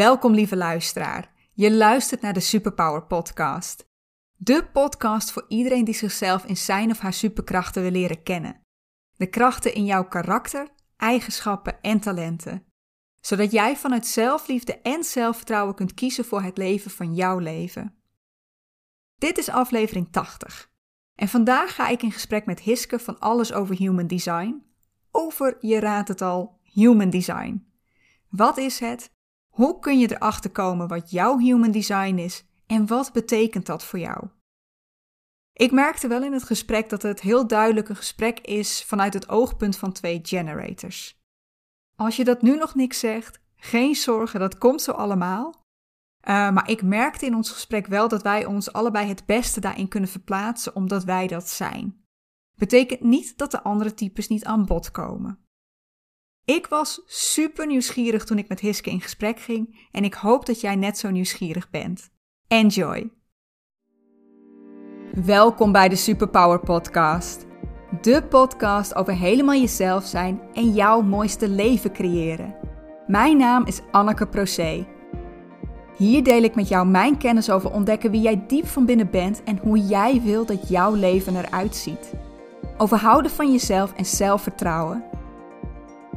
Welkom lieve luisteraar. Je luistert naar de Superpower Podcast. De podcast voor iedereen die zichzelf in zijn of haar superkrachten wil leren kennen. De krachten in jouw karakter, eigenschappen en talenten. Zodat jij vanuit zelfliefde en zelfvertrouwen kunt kiezen voor het leven van jouw leven. Dit is aflevering 80. En vandaag ga ik in gesprek met Hiske van Alles over Human Design. Over, je raadt het al, Human Design. Wat is het? Hoe kun je erachter komen wat jouw human design is en wat betekent dat voor jou? Ik merkte wel in het gesprek dat het heel duidelijk een gesprek is vanuit het oogpunt van twee generators. Als je dat nu nog niks zegt, geen zorgen, dat komt zo allemaal. Uh, maar ik merkte in ons gesprek wel dat wij ons allebei het beste daarin kunnen verplaatsen, omdat wij dat zijn. Betekent niet dat de andere types niet aan bod komen. Ik was super nieuwsgierig toen ik met Hiske in gesprek ging en ik hoop dat jij net zo nieuwsgierig bent. Enjoy! Welkom bij de Superpower Podcast. De podcast over helemaal jezelf zijn en jouw mooiste leven creëren. Mijn naam is Anneke Procé. Hier deel ik met jou mijn kennis over ontdekken wie jij diep van binnen bent en hoe jij wil dat jouw leven eruit ziet. Over houden van jezelf en zelfvertrouwen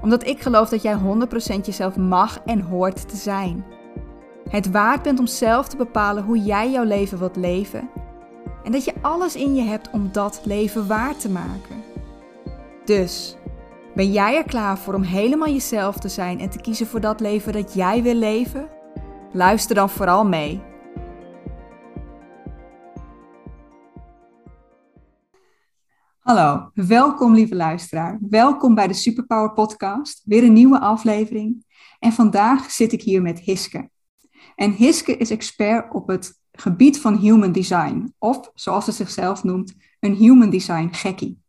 omdat ik geloof dat jij 100% jezelf mag en hoort te zijn. Het waard bent om zelf te bepalen hoe jij jouw leven wilt leven. En dat je alles in je hebt om dat leven waar te maken. Dus, ben jij er klaar voor om helemaal jezelf te zijn en te kiezen voor dat leven dat jij wil leven? Luister dan vooral mee. Hallo, welkom lieve luisteraar. Welkom bij de Superpower Podcast, weer een nieuwe aflevering. En vandaag zit ik hier met Hiske. En Hiske is expert op het gebied van human design, of zoals ze zichzelf noemt, een human design gekkie.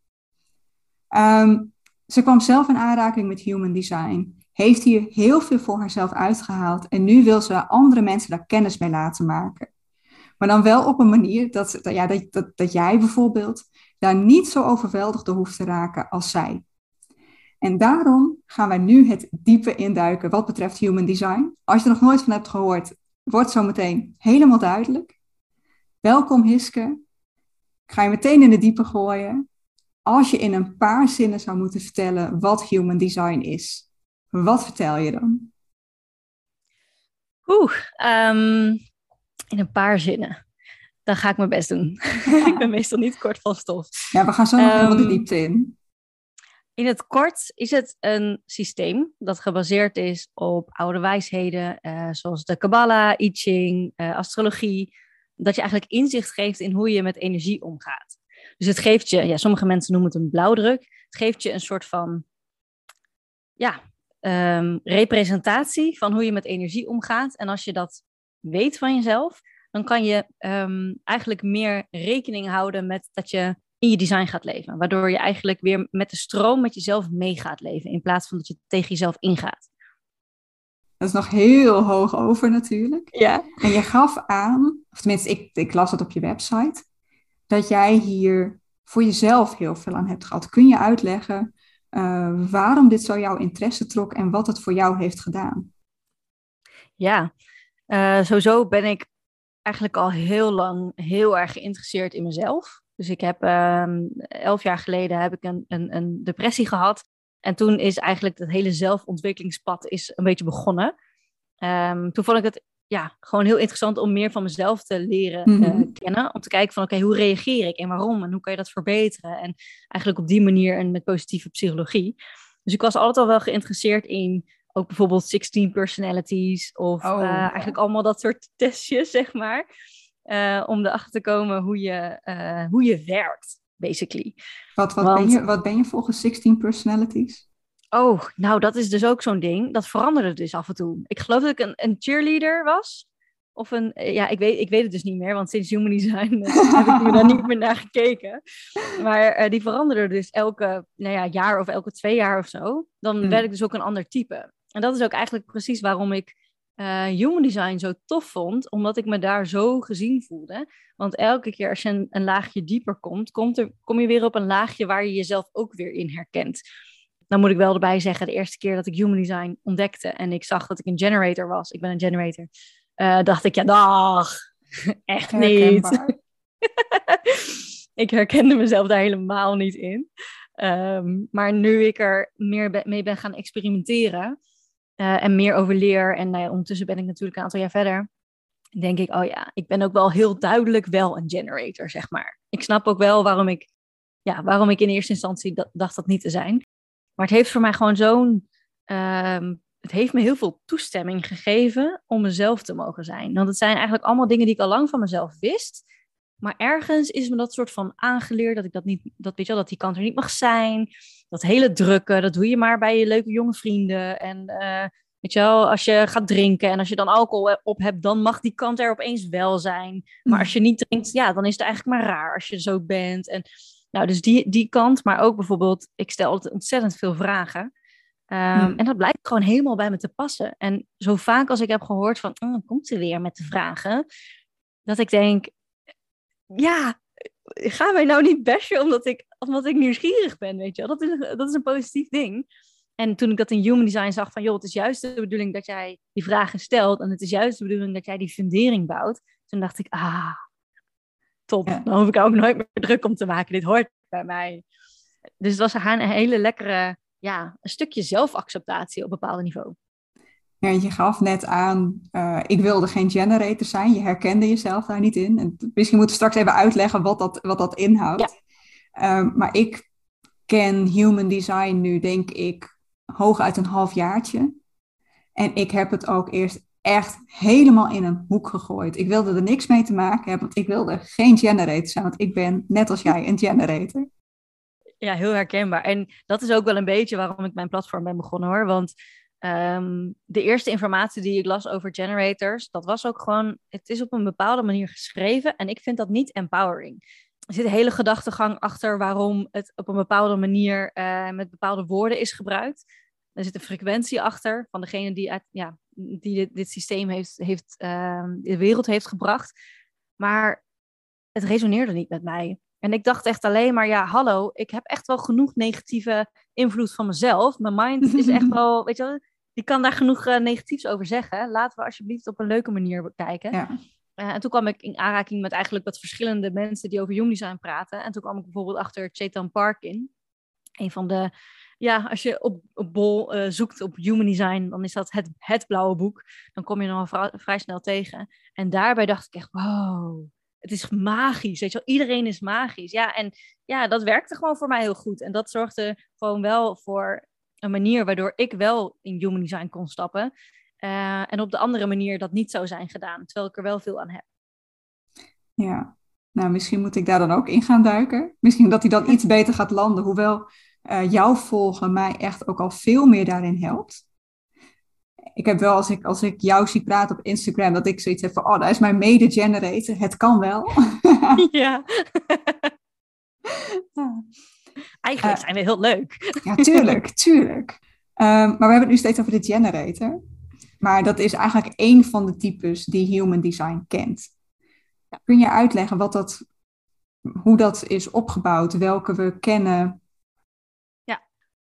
Ehm, ze kwam zelf in aanraking met human design, heeft hier heel veel voor haarzelf uitgehaald en nu wil ze andere mensen daar kennis mee laten maken. Maar dan wel op een manier dat, ja, dat, dat, dat jij bijvoorbeeld daar niet zo overweldigd door hoeft te raken als zij. En daarom gaan wij nu het diepe induiken wat betreft human design. Als je er nog nooit van hebt gehoord, wordt zo meteen helemaal duidelijk. Welkom Hiske. Ik ga je meteen in de diepe gooien. Als je in een paar zinnen zou moeten vertellen wat human design is, wat vertel je dan? Oeh, um, in een paar zinnen dan ga ik mijn best doen. ik ben meestal niet kort van stof. Ja, we gaan zo nog um, helemaal de diepte in. In het kort is het een systeem dat gebaseerd is op oude wijsheden, uh, zoals de Kabbalah, I Ching, uh, astrologie. Dat je eigenlijk inzicht geeft in hoe je met energie omgaat. Dus het geeft je, ja, sommige mensen noemen het een blauwdruk. Het geeft je een soort van, ja, um, representatie van hoe je met energie omgaat. En als je dat weet van jezelf, dan kan je um, eigenlijk meer rekening houden met dat je in je design gaat leven. Waardoor je eigenlijk weer met de stroom met jezelf mee gaat leven, in plaats van dat je tegen jezelf ingaat. Dat is nog heel hoog over natuurlijk. Ja. En je gaf aan, of tenminste, ik, ik las het op je website, dat jij hier voor jezelf heel veel aan hebt gehad. Kun je uitleggen uh, waarom dit zo jouw interesse trok en wat het voor jou heeft gedaan? Ja, uh, sowieso ben ik eigenlijk al heel lang heel erg geïnteresseerd in mezelf. Dus ik heb um, elf jaar geleden heb ik een, een, een, depressie gehad. En toen is eigenlijk het hele zelfontwikkelingspad is een beetje begonnen. Um, toen vond ik het ja, gewoon heel interessant om meer van mezelf te leren mm -hmm. uh, kennen. Om te kijken van oké, okay, hoe reageer ik en waarom en hoe kan je dat verbeteren? En eigenlijk op die manier en met positieve psychologie. Dus ik was altijd al wel geïnteresseerd in ook bijvoorbeeld 16 personalities of oh, uh, eigenlijk allemaal dat soort testjes, zeg maar. Uh, om erachter te komen hoe je, uh, hoe je werkt, basically. Wat, wat, Want, ben je, wat ben je volgens 16 personalities? Oh, nou dat is dus ook zo'n ding. Dat veranderde dus af en toe. Ik geloof dat ik een, een cheerleader was. Of een, ja, ik weet, ik weet het dus niet meer, want sinds Human Design heb ik me daar niet meer naar gekeken. Maar uh, die veranderde dus elke nou ja, jaar of elke twee jaar of zo. Dan hmm. werd ik dus ook een ander type. En dat is ook eigenlijk precies waarom ik uh, human design zo tof vond, omdat ik me daar zo gezien voelde. Want elke keer als je een, een laagje dieper komt, komt er, kom je weer op een laagje waar je jezelf ook weer in herkent. dan moet ik wel erbij zeggen, de eerste keer dat ik human design ontdekte en ik zag dat ik een generator was, ik ben een generator, uh, dacht ik, ja, dag, echt niet. ik herkende mezelf daar helemaal niet in. Um, maar nu ik er meer mee ben gaan experimenteren uh, en meer over leer, en nou ondertussen ben ik natuurlijk een aantal jaar verder, denk ik, oh ja, ik ben ook wel heel duidelijk wel een generator, zeg maar. Ik snap ook wel waarom ik, ja, waarom ik in eerste instantie dacht dat niet te zijn. Maar het heeft voor mij gewoon zo'n, um, het heeft me heel veel toestemming gegeven om mezelf te mogen zijn. Want het zijn eigenlijk allemaal dingen die ik al lang van mezelf wist. Maar ergens is me dat soort van aangeleerd dat ik dat niet, dat weet je wel, dat die kant er niet mag zijn. Dat hele drukke, dat doe je maar bij je leuke jonge vrienden. En uh, weet je wel, als je gaat drinken en als je dan alcohol op hebt, dan mag die kant er opeens wel zijn. Maar als je niet drinkt, ja, dan is het eigenlijk maar raar als je zo bent. En nou, dus die, die kant, maar ook bijvoorbeeld, ik stel altijd ontzettend veel vragen. Um, En dat blijkt gewoon helemaal bij me te passen. En zo vaak als ik heb gehoord van, oh, komt ze weer met de vragen, dat ik denk, ja, ga mij nou niet bashen omdat ik, omdat ik nieuwsgierig ben, weet je wel. Dat is, dat is een positief ding. En toen ik dat in Human Design zag van, joh, het is juist de bedoeling dat jij die vragen stelt en het is juist de bedoeling dat jij die fundering bouwt, toen dacht ik, ah, top. Dan hoef ik ook nooit meer druk om te maken. Dit hoort bij mij. Dus het was een hele lekkere, ja, een stukje zelfacceptatie op een bepaald niveau. Ja, je gaf net aan, uh, ik wilde geen generator zijn. Je herkende jezelf daar niet in. En misschien moeten we straks even uitleggen wat dat, wat dat inhoudt. Ja. Uh, maar ik ken human design nu, denk ik, hooguit een half jaartje. En ik heb het ook eerst echt helemaal in een hoek gegooid. Ik wilde er niks mee te maken hebben, want ik wilde geen generator zijn, want ik ben net als jij een generator. Ja, heel herkenbaar. En dat is ook wel een beetje waarom ik mijn platform ben begonnen hoor. Want um, de eerste informatie die ik las over generators, dat was ook gewoon, het is op een bepaalde manier geschreven en ik vind dat niet empowering. Er zit een hele gedachtegang achter waarom het op een bepaalde manier uh, met bepaalde woorden is gebruikt. Er zit een frequentie achter van degene die, uit, ja, die dit, dit, systeem heeft, heeft uh, de wereld heeft gebracht. Maar het resoneerde niet met mij. En ik dacht echt alleen maar, ja, hallo, ik heb echt wel genoeg negatieve invloed van mezelf. Mijn mind is echt wel, weet je wel, die kan daar genoeg uh, negatiefs over zeggen. Laten we alsjeblieft op een leuke manier bekijken. Ja. Uh, en toen kwam ik in aanraking met eigenlijk wat verschillende mensen die over human design praten. En toen kwam ik bijvoorbeeld achter Chetan Parkin. Een van de ja, als je op, op Bol uh, zoekt op Human Design, dan is dat het, het blauwe boek. Dan kom je nog vrij, vrij snel tegen. En daarbij dacht ik echt, wow, het is magisch. Weet je wel, iedereen is magisch. Ja, en ja, dat werkte gewoon voor mij heel goed. En dat zorgde gewoon wel voor een manier waardoor ik wel in Human Design kon stappen. Uh, en op de andere manier dat niet zou zijn gedaan, terwijl ik er wel veel aan heb. Ja, nou misschien moet ik daar dan ook in gaan duiken. Misschien dat hij dan iets beter gaat landen. Hoewel uh, jou volgen mij echt ook al veel meer daarin helpt. Ik heb wel, als ik, als ik jou zie praten op Instagram, dat ik zoiets heb van, oh, daar is mijn mede-generator. Het kan wel. ja. Eigenlijk zijn we heel leuk. ja, tuurlijk, tuurlijk. Um, maar we hebben het nu steeds over de generator. Maar dat is eigenlijk één van de types die Human Design kent. Kun je uitleggen wat dat, hoe dat is opgebouwd, welke we kennen,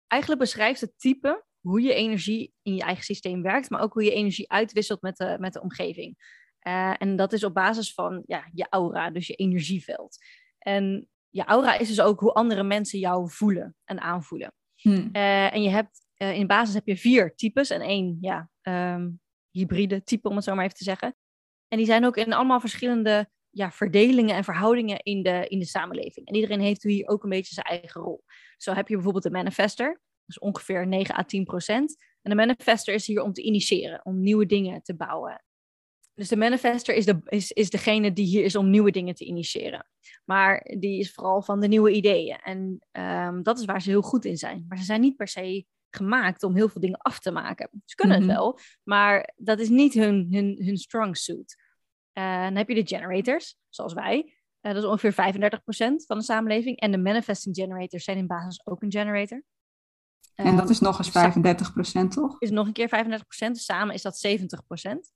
eigenlijk beschrijft het type hoe je energie in je eigen systeem werkt, maar ook hoe je energie uitwisselt met de, met de omgeving. Uh, en dat is op basis van ja, je aura, dus je energieveld. En je aura is dus ook hoe andere mensen jou voelen en aanvoelen. Hmm. Uh, en je hebt uh, in basis heb je vier types en één ja, um, hybride type, om het zo maar even te zeggen. En die zijn ook in allemaal verschillende ja, verdelingen en verhoudingen in de, in de samenleving. En iedereen heeft hier ook een beetje zijn eigen rol. Zo heb je bijvoorbeeld de manifester, dus ongeveer 9 à 10 procent. En de manifester is hier om te initiëren, om nieuwe dingen te bouwen. Dus de manifester is, de, is, is degene die hier is om nieuwe dingen te initiëren. Maar die is vooral van de nieuwe ideeën. En um, dat is waar ze heel goed in zijn. Maar ze zijn niet per se gemaakt om heel veel dingen af te maken. Ze kunnen het mhm. wel, maar dat is niet hun, hun, hun strong suit. Uh, dan heb je de generators, zoals wij. Uh, dat is ongeveer 35% van de samenleving. En de manifesting generators zijn in basis ook een generator. En dat ehm, is nog eens 35%, toch? Is nog een keer 35%. Samen is dat 70%.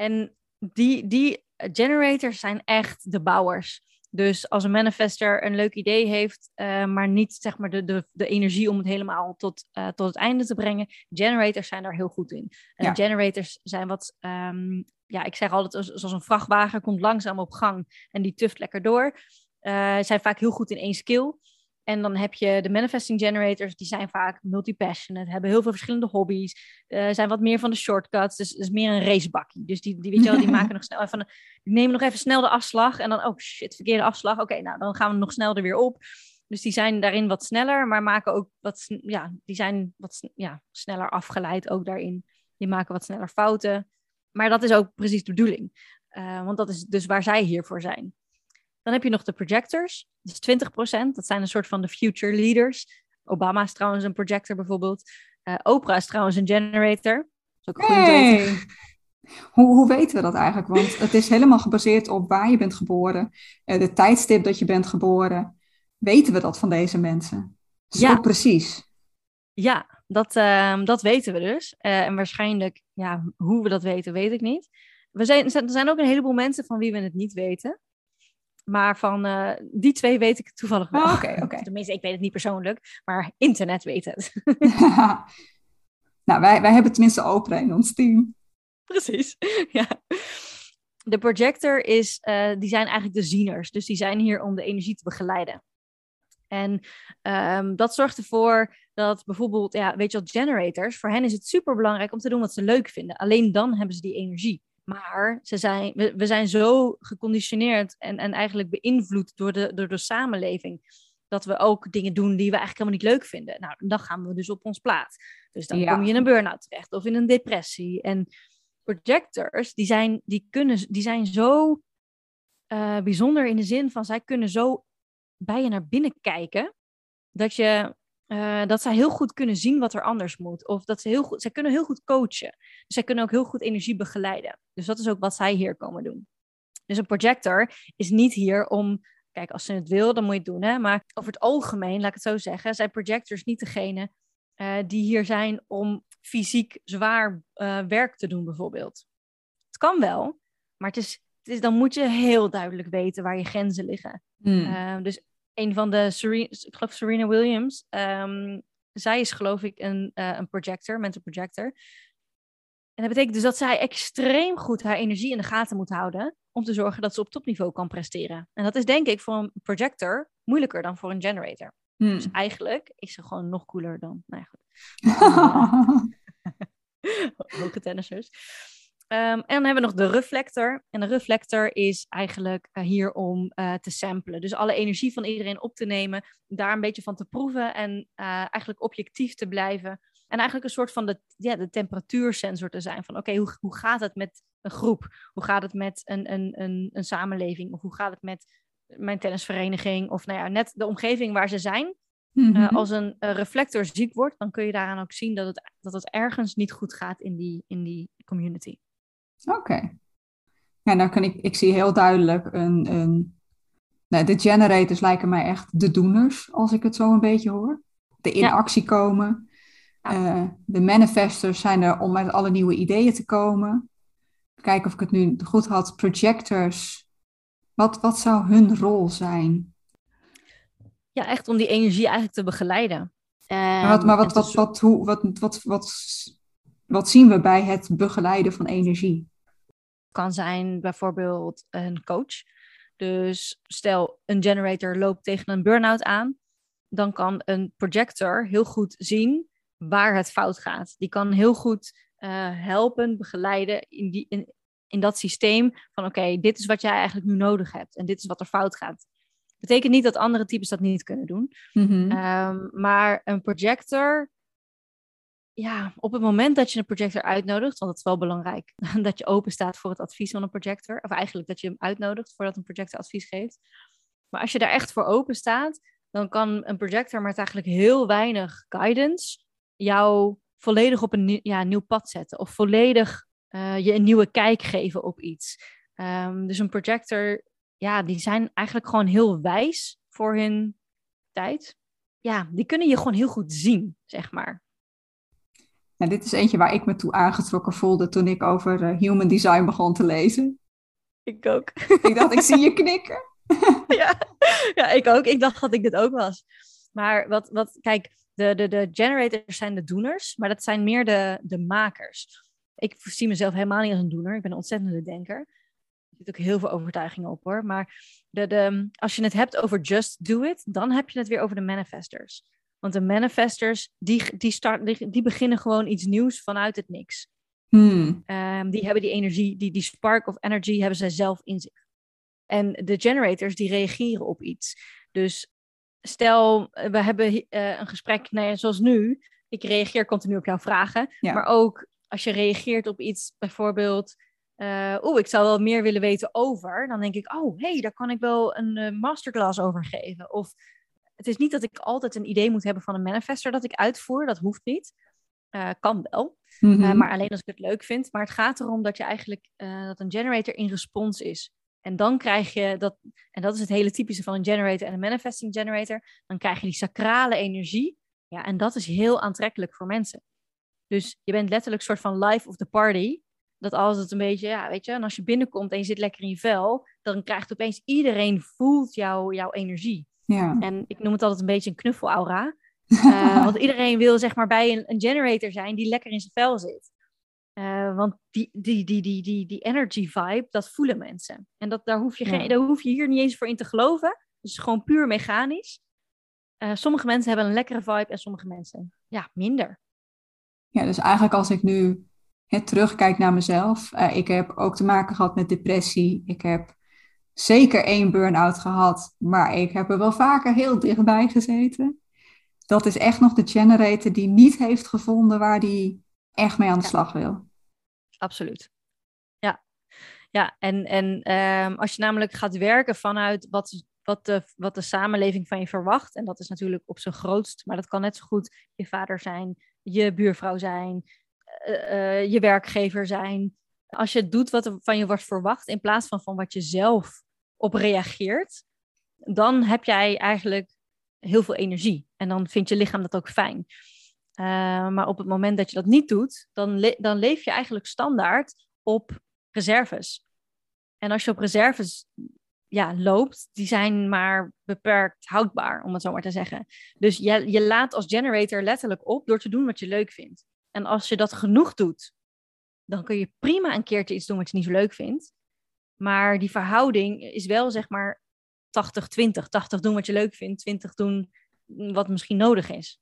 En die, die generators zijn echt de bouwers. Dus als een manifester een leuk idee heeft, uh, maar niet zeg maar, de, de, de energie om het helemaal tot, uh, tot het einde te brengen, generators zijn daar heel goed in. En ja. generators zijn wat, um, ja, ik zeg altijd, zoals een vrachtwagen komt langzaam op gang en die tuft lekker door. Uh, zijn vaak heel goed in één skill. En dan heb je de manifesting generators, die zijn vaak multi-passionate, hebben heel veel verschillende hobby's, uh, zijn wat meer van de shortcuts, dus is meer een racebakkie. Dus die, die, weet je wel, die maken nog snel even, die nemen nog even snel de afslag en dan, oh shit, verkeerde afslag. Oké, nou dan gaan we nog snel er weer op. Dus die zijn daarin wat sneller, maar maken ook wat, ja, die zijn wat ja, sneller afgeleid ook daarin. Die maken wat sneller fouten. Maar dat is ook precies de bedoeling. Uh, want dat is dus waar zij hiervoor zijn. Dan heb je nog de projectors, dus 20%. Dat zijn een soort van de future leaders. Obama is trouwens een projector bijvoorbeeld. Uh, Oprah is trouwens een generator. Dat is ook hey. Hoe, hoe weten we dat eigenlijk? Want het is helemaal gebaseerd op waar je bent geboren, uh, de tijdstip dat je bent geboren. Weten we dat van deze mensen? ja. precies. Ja, dat, uh, dat weten we dus. Uh, en waarschijnlijk, ja, hoe we dat weten, weet ik niet. We zijn, er zijn ook een heleboel mensen van wie we het niet weten. Maar van uh, die twee weet ik toevallig wel. Oh, Oké, oké. Okay, Tenminste, ik weet het niet persoonlijk, maar internet weet het. nou, wij, wij hebben tenminste Oprah in ons team. Precies, ja. De projector is, uh, die zijn eigenlijk de zieners. Dus die zijn hier om de energie te begeleiden. En um, dat zorgt ervoor dat bijvoorbeeld, ja, weet je wel, generators, voor hen is het super belangrijk om te doen wat ze leuk vinden. Alleen dan hebben ze die energie. Maar ze zijn, we, we zijn zo geconditioneerd en, en eigenlijk beïnvloed door de, door de samenleving. Dat we ook dingen doen die we eigenlijk helemaal niet leuk vinden. Nou, dan gaan we dus op ons plaat. Dus dan kom je in een burn-out terecht of in een depressie. En projectors, die zijn, die kunnen, die zijn zo uh, bijzonder in de zin van zij kunnen zo bij je naar binnen kijken. Dat je uh, dat zij heel goed kunnen zien wat er anders moet. Of dat ze heel goed, zij kunnen heel goed coachen. Dus zij kunnen ook heel goed energie begeleiden. Dus dat is ook wat zij hier komen doen. Dus een projector is niet hier om, kijk, als ze het wil, dan moet je het doen. Hè? Maar over het algemeen, laat ik het zo zeggen, zijn projectors niet degene uh, die hier zijn om fysiek zwaar uh, werk te doen, bijvoorbeeld. Het kan wel, maar het is, het is, dan moet je heel duidelijk weten waar je grenzen liggen. Hmm. dus een van de, Serena, ik geloof Serena Williams, um, zij is geloof ik een, uh, een projector, mental projector. En dat betekent dus dat zij extreem goed haar energie in de gaten moet houden om te zorgen dat ze op topniveau kan presteren. En dat is denk ik voor een projector moeilijker dan voor een generator. Hmm. Dus eigenlijk is ze gewoon nog cooler dan, nou ja, goed. Hoge tennissers. Um, en dan hebben we nog de reflector. En de reflector is eigenlijk uh, hier om uh, te samplen. Dus alle energie van iedereen op te nemen, daar een beetje van te proeven en uh, eigenlijk objectief te blijven. En eigenlijk een soort van de, ja, de temperatuursensor te zijn. Van oké, okay, hoe, hoe gaat het met een groep? Hoe gaat het met een, een, een, een samenleving? Of hoe gaat het met mijn tennisvereniging? Of nou ja, net de omgeving waar ze zijn. Mm -hmm. als een reflector ziek wordt, dan kun je daaraan ook zien dat het, dat het ergens niet goed gaat in die, in die community. Oké. Ja, dan kan ik, ik zie heel duidelijk een, een nou, de generators lijken mij echt de doeners, als ik het zo een beetje hoor. De in actie komen. Uh, de manifestors zijn er om met alle nieuwe ideeën te komen. Kijken of ik het nu goed had. Projectors. Wat, wat zou hun rol zijn? Ja, echt om die energie eigenlijk te begeleiden. maar wat, maar wat, wat, wat, hoe, wat, wat, wat, wat zien we bij het begeleiden van energie? Kan zijn bijvoorbeeld een coach. Dus stel een generator loopt tegen een burn-out aan, dan kan een projector heel goed zien waar het fout gaat. Die kan heel goed uh, helpen, begeleiden in, die, in, in dat systeem van oké, dit is wat jij eigenlijk nu nodig hebt en dit is wat er fout gaat. Betekent niet dat andere types dat niet kunnen doen. Mm-hmm. Um, maar een projector ja, op het moment dat je een projector uitnodigt, want het is wel belangrijk dat je open staat voor het advies van een projector, of eigenlijk dat je hem uitnodigt voordat een projector advies geeft. Maar als je daar echt voor open staat, dan kan een projector met eigenlijk heel weinig guidance jou volledig op een ja, nieuw pad zetten of volledig uh, je een nieuwe kijk geven op iets. Um, dus een projector, ja, die zijn eigenlijk gewoon heel wijs voor hun tijd. Ja, die kunnen je gewoon heel goed zien, zeg maar. Nou, dit is eentje waar ik me toe aangetrokken voelde toen ik over uh, human design begon te lezen. Ik ook. ik dacht, ik zie je knikken. ja. ja, ik ook. Ik dacht dat ik dit ook was. Maar wat, wat kijk, de, de, de generators zijn de doeners, maar dat zijn meer de, de makers. Ik zie mezelf helemaal niet als een doener. Ik ben een ontzettende denker. Er zit ook heel veel overtuigingen op hoor. Maar de, de, als je het hebt over just do it, dan heb je het weer over de manifestors. Want de manifestors, die, die, start, die, die beginnen gewoon iets nieuws vanuit het niks. Hmm. Um, die hebben die energie, die, die spark of energy hebben zij zelf in zich. En de generators, die reageren op iets. Dus stel, we hebben uh, een gesprek, nou ja, zoals nu. Ik reageer continu op jouw vragen. Ja. Maar ook als je reageert op iets, bijvoorbeeld... Uh, Oeh, ik zou wel meer willen weten over. Dan denk ik, oh, hé, hey, daar kan ik wel een uh, masterclass over geven. Of het is niet dat ik altijd een idee moet hebben van een manifester dat ik uitvoer. Dat hoeft niet. Uh, kan wel. Mhm. Uh, maar alleen als ik het leuk vind. Maar het gaat erom dat je eigenlijk uh, dat een generator in respons is. En dan krijg je dat, en dat is het hele typische van een generator en een manifesting generator. Dan krijg je die sacrale energie. Ja, en dat is heel aantrekkelijk voor mensen. Dus je bent letterlijk een soort van life of the party. Dat als het een beetje, ja, weet je, en als je binnenkomt en je zit lekker in je vel, dan krijgt opeens iedereen voelt jou, jouw energie. Ja. En ik noem het altijd een beetje een knuffelaura. Uh, want iedereen wil zeg maar bij een, een, generator zijn die lekker in zijn vel zit. Uh, want die, die, die, die, die, die energy vibe, dat voelen mensen. En dat, daar, hoef je geen, Ja. daar hoef je hier niet eens voor in te geloven. Dus het is gewoon puur mechanisch. Uh, sommige mensen hebben een lekkere vibe en sommige mensen, ja, minder. Ja, dus eigenlijk als ik nu hè, terugkijk naar mezelf. Ik heb ook te maken gehad met depressie. Ik heb zeker één burn-out gehad, maar ik heb er wel vaker heel dichtbij gezeten. Dat is echt nog de generator die niet heeft gevonden waar die echt mee aan de Ja. slag wil. Absoluut. Ja, ja. en, en um, als je namelijk gaat werken vanuit wat, wat, de, wat de samenleving van je verwacht, en dat is natuurlijk op zijn grootst, maar dat kan net zo goed je vader zijn, je buurvrouw zijn, uh, uh, je werkgever zijn. Als je doet wat er van je wordt verwacht, in plaats van van wat je zelf op reageert, dan heb jij eigenlijk heel veel energie. En dan vindt je lichaam dat ook fijn. Uh, maar op het moment dat je dat niet doet, dan, dan leef je eigenlijk standaard op reserves. En als je op reserves ja, loopt, die zijn maar beperkt houdbaar, om het zo maar te zeggen. Dus je, je laat als generator letterlijk op door te doen wat je leuk vindt. En als je dat genoeg doet, dan kun je prima een keertje iets doen wat je niet zo leuk vindt. Maar die verhouding is wel zeg maar 80-20. 80 doen wat je leuk vindt, 20 doen wat misschien nodig is.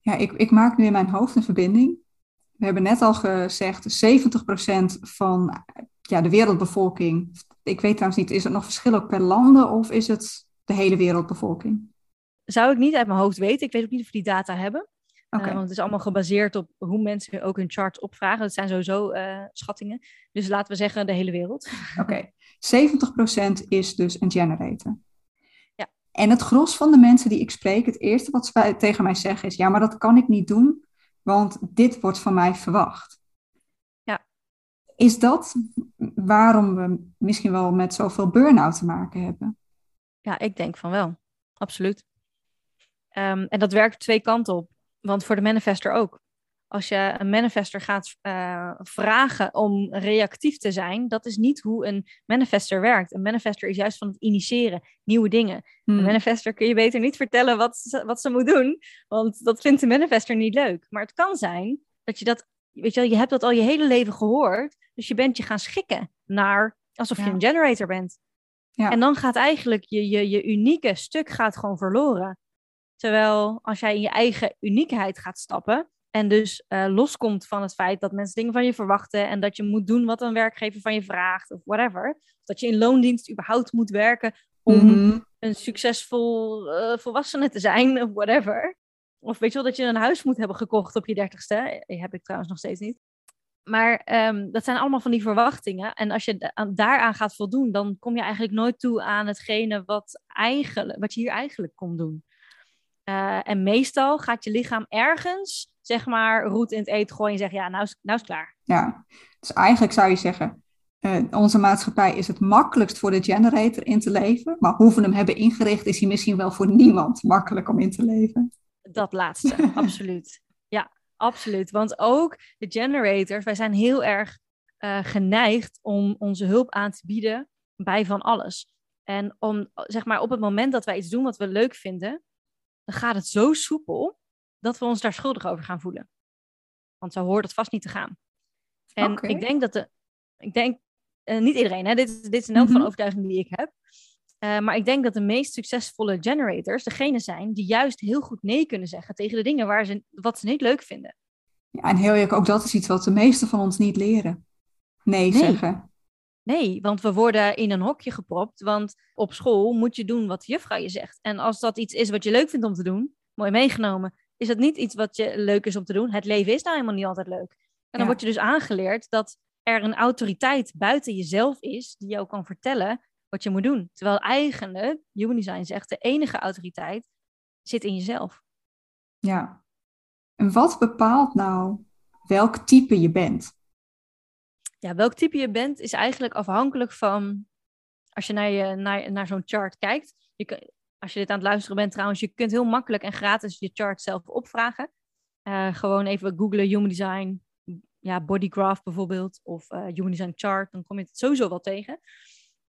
Ja, ik, ik maak nu in mijn hoofd een verbinding. We hebben net al gezegd, 70% van ja, de wereldbevolking. Ik weet trouwens niet, is het nog verschil ook per landen of is het de hele wereldbevolking? Zou ik niet uit mijn hoofd weten. Ik weet ook niet of we die data hebben. Okay. Uh, want het is allemaal gebaseerd op hoe mensen ook hun charts opvragen. Dat zijn sowieso uh, schattingen. Dus laten we zeggen de hele wereld. Oké, okay. 70% is dus een generator. Ja. En het gros van de mensen die ik spreek, het eerste wat ze tegen mij zeggen is: ja, maar dat kan ik niet doen, want dit wordt van mij verwacht. Ja. Is dat waarom we misschien wel met zoveel burn-out te maken hebben? Ja, ik denk van wel. Absoluut. Um, en dat werkt twee kanten op. Want voor de manifester ook. Als je een manifester gaat uh, vragen om reactief te zijn, dat is niet hoe een manifester werkt. Een manifester is juist van het initiëren, nieuwe dingen. Hmm. Een manifester kun je beter niet vertellen wat ze, wat ze moet doen, want dat vindt de manifester niet leuk. Maar het kan zijn dat je dat, weet je wel, je hebt dat al je hele leven gehoord, dus je bent je gaan schikken naar alsof Ja. je een generator bent. Ja. En dan gaat eigenlijk je, je, je unieke stuk gaat gewoon verloren. Terwijl als jij in je eigen uniekheid gaat stappen en dus uh, loskomt van het feit dat mensen dingen van je verwachten en dat je moet doen wat een werkgever van je vraagt of whatever. Dat je in loondienst überhaupt moet werken om Mm -hmm. een succesvol uh, volwassene te zijn of whatever. Of weet je wel, dat je een huis moet hebben gekocht op je dertigste. Die heb ik trouwens nog steeds niet. Maar um, dat zijn allemaal van die verwachtingen. En als je da daaraan gaat voldoen, dan kom je eigenlijk nooit toe aan hetgene wat, eigenlijk, wat je hier eigenlijk komt doen. Uh, en meestal gaat je lichaam ergens, zeg maar, roet in het eten gooien en zeggen, ja, nou is, nou is klaar. Ja, dus eigenlijk zou je zeggen, uh, onze maatschappij is het makkelijkst voor de generator in te leven, maar hoe we hem hebben ingericht is hij misschien wel voor niemand makkelijk om in te leven. Dat laatste, absoluut. Ja, absoluut. Want ook de generators, wij zijn heel erg uh, geneigd om onze hulp aan te bieden bij van alles. En om, zeg maar, op het moment dat wij iets doen wat we leuk vinden, dan gaat het zo soepel dat we ons daar schuldig over gaan voelen. Want zo hoort het vast niet te gaan. En ik denk dat de, ik denk, uh, niet iedereen, hè? Dit, dit is een elk van mhm. overtuiging die ik heb. Uh, maar ik denk dat de meest succesvolle generators degene zijn die juist heel goed nee kunnen zeggen tegen de dingen waar ze, wat ze niet leuk vinden. Ja, en heel eerlijk, ook dat is iets wat de meeste van ons niet leren. Nee, nee. zeggen. Nee, want we worden in een hokje gepropt. Want op school moet je doen wat de juffrouw je zegt. En als dat iets is wat je leuk vindt om te doen, mooi meegenomen, is dat niet iets wat je leuk is om te doen. Het leven is nou helemaal niet altijd leuk. En dan word je dus aangeleerd dat er een autoriteit buiten jezelf is die jou kan vertellen wat je moet doen. Terwijl eigenlijk, Human Design zegt, de enige autoriteit zit in jezelf. Ja. En wat bepaalt nou welk type je bent? Ja, welk type je bent is eigenlijk afhankelijk van, als je naar, je, naar, naar zo'n chart kijkt. Je, als je dit aan het luisteren bent trouwens, je kunt heel makkelijk en gratis je chart zelf opvragen. Uh, gewoon even googlen Human Design, ja, Bodygraph bijvoorbeeld, of uh, Human Design Chart, dan kom je het sowieso wel tegen.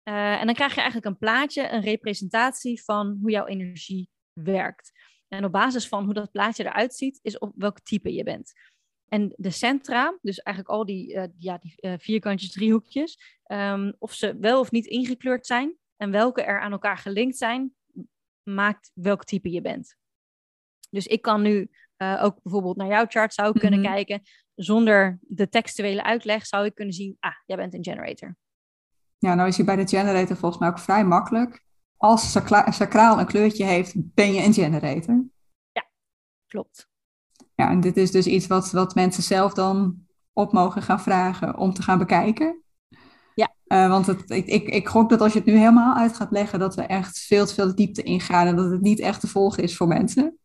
Uh, en dan krijg je eigenlijk een plaatje, een representatie van hoe jouw energie werkt. En op basis van hoe dat plaatje eruit ziet, is op welk type je bent. En de centra, dus eigenlijk al die, uh, ja, die uh, vierkantjes, driehoekjes, um, of ze wel of niet ingekleurd zijn en welke er aan elkaar gelinkt zijn, maakt welk type je bent. Dus ik kan nu uh, ook bijvoorbeeld naar jouw chart zou kunnen mm -hmm. kijken. Zonder de textuele uitleg zou ik kunnen zien, ah, jij bent een generator. Ja, nou is hij bij de generator volgens mij ook vrij makkelijk. Als sacraal een kleurtje heeft, ben je een generator. Ja, klopt. Ja, en dit is dus iets wat, wat mensen zelf dan op mogen gaan vragen om te gaan bekijken. Ja. Uh, want het, ik, ik, ik gok dat als je het nu helemaal uit gaat leggen, dat we echt veel te veel diepte ingaan en dat het niet echt te volgen is voor mensen.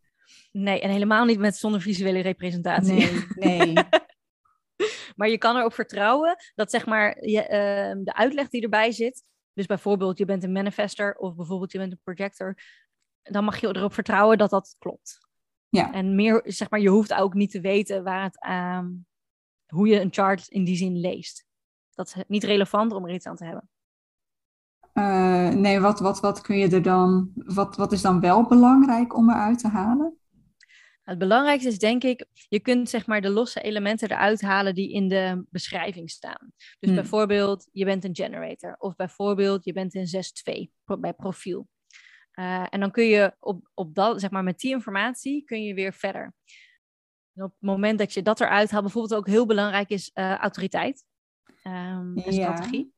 Nee, en helemaal niet met zonder visuele representatie. Nee, nee. maar je kan erop vertrouwen dat zeg maar je, uh, de uitleg die erbij zit, dus bijvoorbeeld je bent een manifester of bijvoorbeeld je bent een projector, dan mag je erop vertrouwen dat dat klopt. Ja. En meer, zeg maar, je hoeft ook niet te weten waar het, um, hoe je een chart in die zin leest. Dat is niet relevant om er iets aan te hebben. Uh, nee, wat, wat, wat kun je er dan, wat, wat is dan wel belangrijk om eruit te halen? Het belangrijkste is denk ik, je kunt zeg maar de losse elementen eruit halen die in de beschrijving staan. Dus hmm. bijvoorbeeld, je bent een generator. Of bijvoorbeeld, je bent een 6-2 bij profiel. Uh, en dan kun je op, op dat, zeg maar, met die informatie kun je weer verder. En op het moment dat je dat eruit haalt, bijvoorbeeld ook heel belangrijk is uh, autoriteit um, en strategie.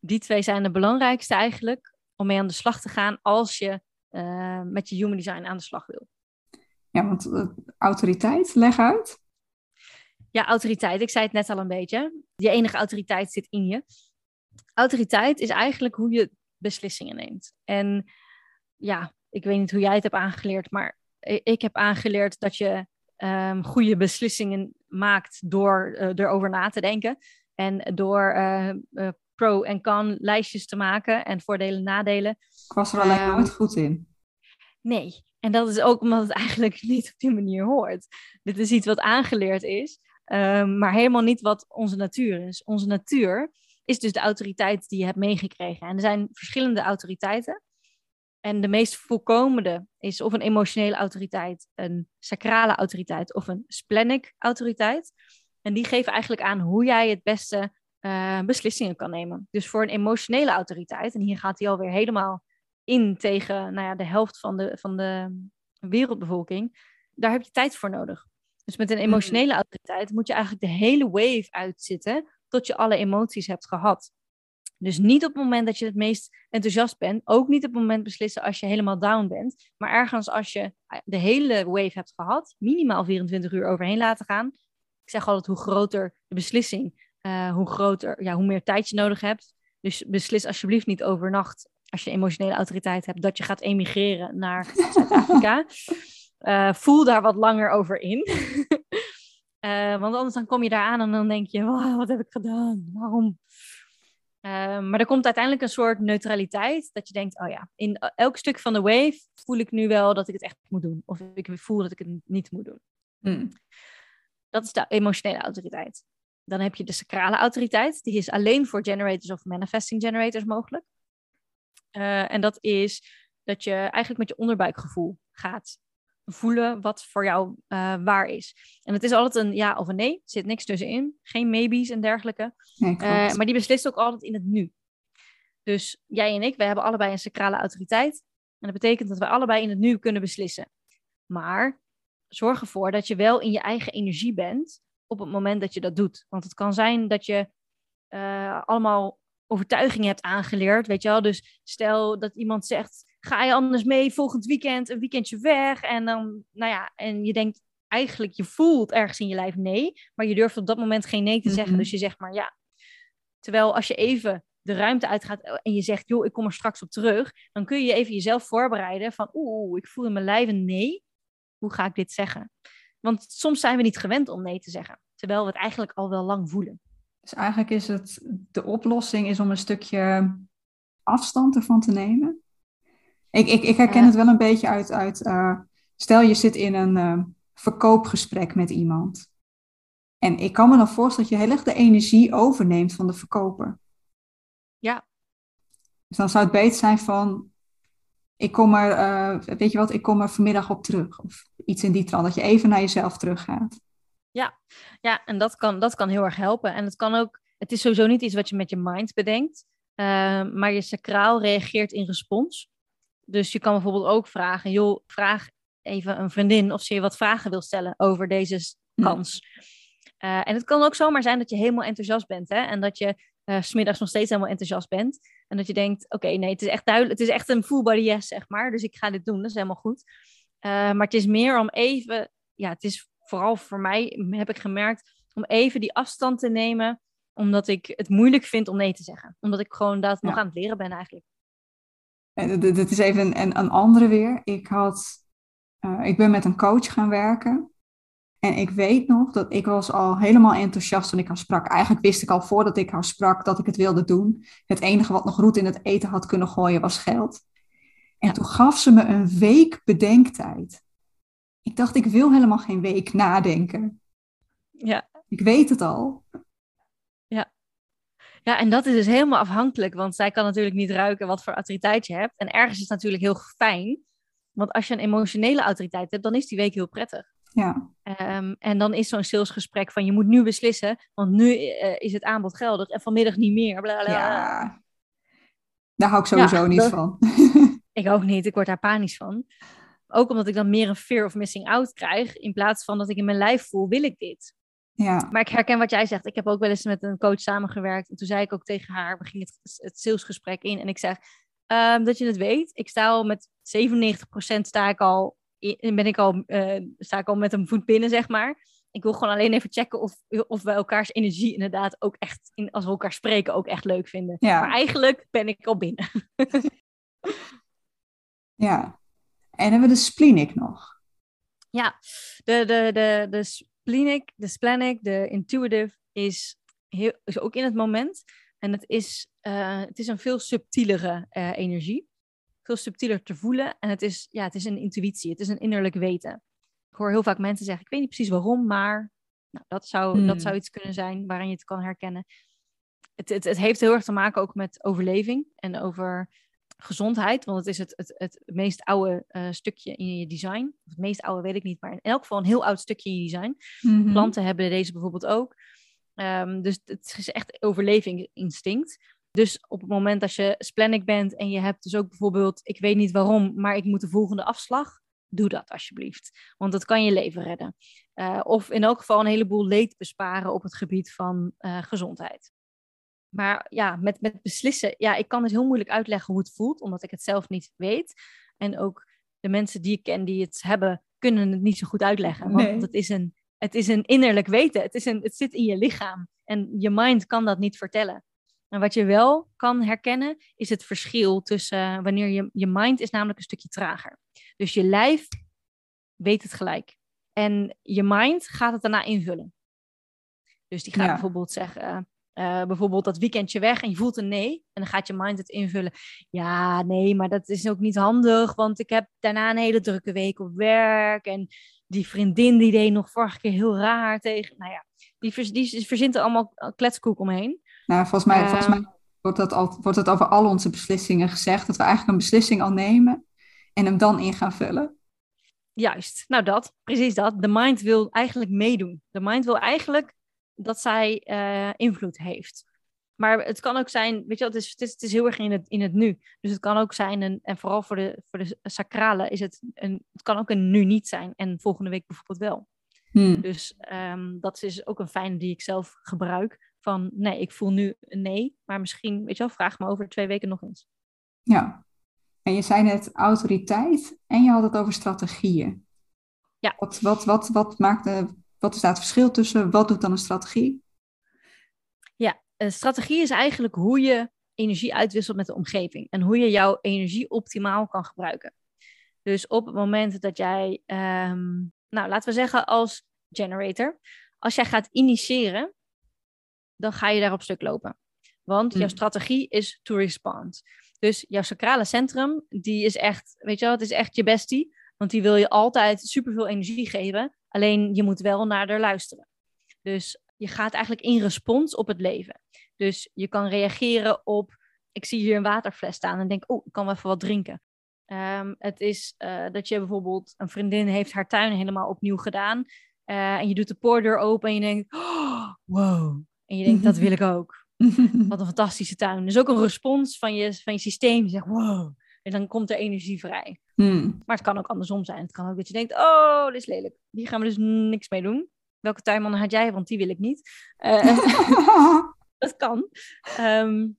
Die twee zijn de belangrijkste eigenlijk om mee aan de slag te gaan als je uh, met je human design aan de slag wil. Ja, want autoriteit, leg uit. Ja, autoriteit. Ik zei het net al een beetje. Je enige autoriteit zit in je. Autoriteit is eigenlijk hoe je beslissingen neemt. En ja, ik weet niet hoe jij het hebt aangeleerd, maar ik heb aangeleerd dat je um, goede beslissingen maakt door uh, erover na te denken. En door uh, uh, pro- en con lijstjes te maken en voordelen en nadelen. Ik was er alleen nooit goed in. Nee, en dat is ook omdat het eigenlijk niet op die manier hoort. Dit is iets wat aangeleerd is, um, maar helemaal niet wat onze natuur is. Onze natuur is dus de autoriteit die je hebt meegekregen. En er zijn verschillende autoriteiten. En de meest voorkomende is of een emotionele autoriteit, een sacrale autoriteit of een splenic autoriteit. En die geven eigenlijk aan hoe jij het beste uh, beslissingen kan nemen. Dus voor een emotionele autoriteit, en hier gaat hij alweer helemaal in tegen nou ja, de helft van de, van de wereldbevolking, daar heb je tijd voor nodig. Dus met een emotionele autoriteit moet je eigenlijk de hele wave uitzitten tot je alle emoties hebt gehad. Dus niet op het moment dat je het meest enthousiast bent. Ook niet op het moment beslissen als je helemaal down bent. Maar ergens als je de hele wave hebt gehad, minimaal 24 uur overheen laten gaan. Ik zeg altijd hoe groter de beslissing, uh, hoe, groter, ja, hoe meer tijd je nodig hebt. Dus beslis alsjeblieft niet overnacht, als je emotionele autoriteit hebt, dat je gaat emigreren naar Zuid-Afrika. uh, voel daar wat langer over in. uh, want anders dan kom je daar aan en dan denk je, wow, wat heb ik gedaan? Waarom? Uh, maar er komt uiteindelijk een soort neutraliteit. Dat je denkt, oh ja, in elk stuk van de wave voel ik nu wel dat ik het echt moet doen. Of ik voel dat ik het niet moet doen. Hmm. Dat is de emotionele autoriteit. Dan heb je de sacrale autoriteit. Die is alleen voor generators of manifesting generators mogelijk. Uh, en dat is dat je eigenlijk met je onderbuikgevoel gaat voelen wat voor jou uh, waar is. En het is altijd een ja of een nee. Er zit niks tussenin. Geen maybes en dergelijke. Nee, uh, maar die beslist ook altijd in het nu. Dus jij en ik, we hebben allebei een sacrale autoriteit. En dat betekent dat we allebei in het nu kunnen beslissen. Maar zorg ervoor dat je wel in je eigen energie bent op het moment dat je dat doet. Want het kan zijn dat je uh, allemaal overtuigingen hebt aangeleerd, weet je wel. Dus stel dat iemand zegt, ga je anders mee volgend weekend, een weekendje weg? En dan, nou ja, en je denkt eigenlijk, je voelt ergens in je lijf nee, maar je durft op dat moment geen nee te zeggen. Mhm. Dus je zegt maar ja. Terwijl als je even de ruimte uitgaat en je zegt, joh, ik kom er straks op terug, dan kun je even jezelf voorbereiden van, oeh, ik voel in mijn lijf een nee. Hoe ga ik dit zeggen? Want soms zijn we niet gewend om nee te zeggen, terwijl we het eigenlijk al wel lang voelen. Dus eigenlijk is het, de oplossing is om een stukje afstand ervan te nemen. Ik, ik, ik herken het wel een beetje uit, uit uh, stel je zit in een uh, verkoopgesprek met iemand. En ik kan me dan voorstellen dat je heel erg de energie overneemt van de verkoper. Ja. Dus dan zou het beter zijn van, ik kom er, uh, weet je wat, ik kom er vanmiddag op terug. Of iets in die trant, dat je even naar jezelf teruggaat. Ja, ja en dat kan, dat kan heel erg helpen. En het kan ook, het is sowieso niet iets wat je met je mind bedenkt, uh, maar je sacraal reageert in respons. Dus je kan bijvoorbeeld ook vragen, joh, vraag even een vriendin of ze je wat vragen wil stellen over deze kans. Uh, en het kan ook zomaar zijn dat je helemaal enthousiast bent, hè? En dat je uh, smiddags nog steeds helemaal enthousiast bent. En dat je denkt, oké, okay, nee, het is echt duidelijk, het is echt een full body yes, zeg maar. Dus ik ga dit doen, dat is helemaal goed. Uh, maar het is meer om even, ja, het is vooral voor mij, heb ik gemerkt, om even die afstand te nemen, omdat ik het moeilijk vind om nee te zeggen. Omdat ik gewoon dat ja. nog aan het leren ben eigenlijk. Dit is even een, een andere weer. Ik, had, uh, ik ben met een coach gaan werken. En ik weet nog dat ik was al helemaal enthousiast toen ik haar sprak. Eigenlijk wist ik al voordat ik haar sprak dat ik het wilde doen. Het enige wat nog roet in het eten had kunnen gooien was geld. En toen gaf ze me een week bedenktijd. Ik dacht, ik wil helemaal geen week nadenken. Ja. Ik weet het al. Ja. En dat is dus helemaal afhankelijk, want zij kan natuurlijk niet ruiken wat voor autoriteit je hebt. En ergens is het natuurlijk heel fijn, want als je een emotionele autoriteit hebt, dan is die week heel prettig. Ja. Um, en dan is zo'n salesgesprek van je moet nu beslissen, want nu uh, is het aanbod geldig en vanmiddag niet meer. Ja, daar hou ik sowieso ja, niet dat, van. ik ook niet, ik word daar panisch van. Ook omdat ik dan meer een fear of missing out krijg, in plaats van dat ik in mijn lijf voel, wil ik dit. Ja. Maar ik herken wat jij zegt. Ik heb ook wel eens met een coach samengewerkt. En toen zei ik ook tegen haar, we gingen het, het salesgesprek in. En ik zeg, um, dat je het weet, ik sta al met 97% sta ik al, in, ben ik al, uh, sta ik al met een voet binnen, zeg maar. Ik wil gewoon alleen even checken of, of we elkaars energie inderdaad ook echt, in, als we elkaar spreken, ook echt leuk vinden. Ja. Maar eigenlijk ben ik al binnen. ja. En hebben we de splenic nog. Ja, de, de, de, de splenic, de splenic, de intuitive is, heel, is ook in het moment. En het is, uh, het is een veel subtielere uh, energie. Veel subtieler te voelen. En het is, ja, het is een intuïtie. Het is een innerlijk weten. Ik hoor heel vaak mensen zeggen, ik weet niet precies waarom, maar nou, dat, zou, Hmm. dat zou iets kunnen zijn waarin je het kan herkennen. Het, het, het heeft heel erg te maken ook met overleving en over gezondheid, want het is het, het, het meest oude uh, stukje in je design. Of het meest oude weet ik niet, maar in elk geval een heel oud stukje in je design. Mhm. Planten hebben deze bijvoorbeeld ook. Um, dus het is echt overlevingsinstinct. Dus op het moment dat je splenic bent en je hebt dus ook bijvoorbeeld, ik weet niet waarom, maar ik moet de volgende afslag, doe dat alsjeblieft. Want dat kan je leven redden. Uh, of in elk geval een heleboel leed besparen op het gebied van uh, gezondheid. Maar ja, met, met beslissen, ja, ik kan het heel moeilijk uitleggen hoe het voelt, omdat ik het zelf niet weet. En ook de mensen die ik ken die het hebben, kunnen het niet zo goed uitleggen. Want Nee. het, is een, het is een innerlijk weten. Het, is een, het zit in je lichaam. En je mind kan dat niet vertellen. En wat je wel kan herkennen, is het verschil tussen uh, wanneer je, je mind is namelijk een stukje trager. Dus je lijf weet het gelijk. En je mind gaat het daarna invullen. Dus die gaat Ja. bijvoorbeeld zeggen, uh, bijvoorbeeld dat weekendje weg en je voelt een nee. En dan gaat je mind het invullen. Ja, nee, maar dat is ook niet handig, want ik heb daarna een hele drukke week op werk. En die vriendin die deed nog vorige keer heel raar tegen. Nou ja, die, vers, die verzint er allemaal kletskoek omheen. Nou, volgens mij, volgens mij wordt dat, al, wordt dat over al onze beslissingen gezegd. Dat we eigenlijk een beslissing al nemen en hem dan in gaan vullen. Juist, nou dat, precies dat. De mind wil eigenlijk meedoen. De mind wil eigenlijk dat zij uh, invloed heeft. Maar het kan ook zijn, weet je wel, het is, het is, het is heel erg in het, in het nu. Dus het kan ook zijn, en, en vooral voor de, voor de sacrale is het, een, het kan ook een nu niet zijn. En volgende week bijvoorbeeld wel. Hmm. Dus um, dat is ook een fijne die ik zelf gebruik. Van nee, ik voel nu een nee, maar misschien, weet je wel, vraag me over twee weken nog eens. Ja, en je zei net autoriteit en je had het over strategieën. Ja. Wat, wat, wat, wat, maakt de, wat is daar het verschil tussen? Wat doet dan een strategie? Ja, een strategie is eigenlijk hoe je energie uitwisselt met de omgeving en hoe je jouw energie optimaal kan gebruiken. Dus op het moment dat jij, ehm, nou laten we zeggen als generator, als jij gaat initiëren, dan ga je daar op stuk lopen. Want jouw hmm. strategie is to respond. Dus jouw sacrale centrum, die is echt, weet je wel, het is echt je bestie. Want die wil je altijd superveel energie geven. Alleen je moet wel naar haar luisteren. Dus je gaat eigenlijk in respons op het leven. Dus je kan reageren op, ik zie hier een waterfles staan en denk, oh, ik kan wel even wat drinken. Um, het is uh, dat je bijvoorbeeld, een vriendin heeft haar tuin helemaal opnieuw gedaan. Uh, en je doet de poordeur open en je denkt, oh, wow. En je denkt, dat wil ik ook. Wat een fantastische tuin. Dus ook een respons van je, van je systeem. Je zegt, wow. En dan komt er energie vrij. Hmm. Maar het kan ook andersom zijn. Het kan ook dat je denkt, oh, dit is lelijk. Hier gaan we dus niks mee doen. Welke tuinman had jij? Want die wil ik niet. Uh, dat kan. Um,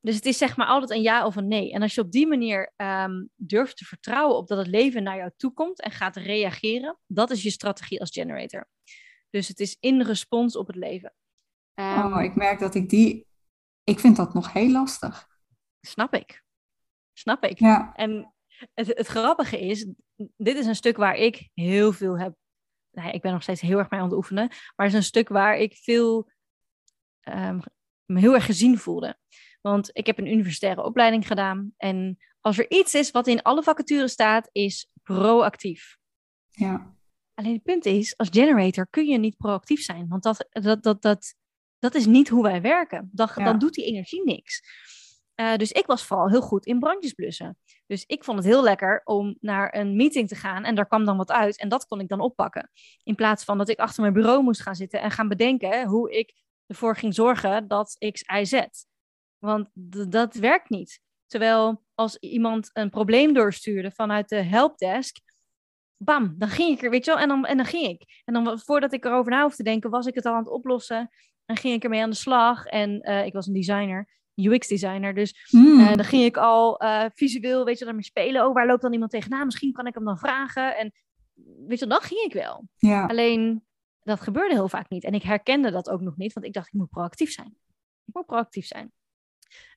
dus het is zeg maar altijd een ja of een nee. En als je op die manier um, durft te vertrouwen op dat het leven naar jou toe komt en gaat reageren, dat is je strategie als generator. Dus het is in respons op het leven. Um, oh, ik merk dat ik die. Ik vind dat nog heel lastig. Snap ik. Snap ik. Ja. En het, het grappige is, dit is een stuk waar ik heel veel heb. Nou, ik ben nog steeds heel erg mee aan het oefenen. Maar het is een stuk waar ik veel. Um, me heel erg gezien voelde. Want ik heb een universitaire opleiding gedaan. En als er iets is wat in alle vacatures staat, is proactief. Ja. Alleen het punt is, als generator kun je niet proactief zijn. Want dat, dat, dat, dat, dat is niet hoe wij werken. Dan, dan doet die energie niks. Uh, dus ik was vooral heel goed in brandjes blussen. Dus ik vond het heel lekker om naar een meeting te gaan en daar kwam dan wat uit en dat kon ik dan oppakken. In plaats van dat ik achter mijn bureau moest gaan zitten en gaan bedenken hoe ik ervoor ging zorgen dat X, Y, Z. Want dat werkt niet. Terwijl als iemand een probleem doorstuurde vanuit de helpdesk, bam, dan ging ik er, weet je wel, en dan, en dan ging ik. En dan voordat ik erover na hoefde te denken, was ik het al aan het oplossen. En ging ik ermee aan de slag. En uh, ik was een designer, UX-designer. Dus mm. uh, dan ging ik al uh, visueel, weet je, daarmee spelen. Oh, waar loopt dan iemand tegenaan? Misschien kan ik hem dan vragen. En weet je, dan ging ik wel. Ja. Alleen, dat gebeurde heel vaak niet. En ik herkende dat ook nog niet, want ik dacht, ik moet proactief zijn. Ik moet proactief zijn.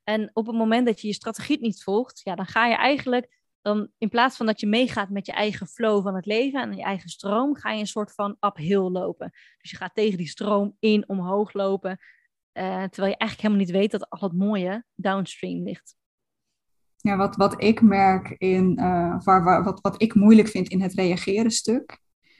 En op het moment dat je je strategie niet volgt, ja, dan ga je eigenlijk dan in plaats van dat je meegaat met je eigen flow van het leven en je eigen stroom, ga je een soort van uphill lopen. Dus je gaat tegen die stroom in omhoog lopen, terwijl je eigenlijk helemaal niet weet dat al het mooie downstream ligt. Ja, wat, wat ik merk in, uh, waar, waar, wat, wat ik moeilijk vind in het reageren stuk,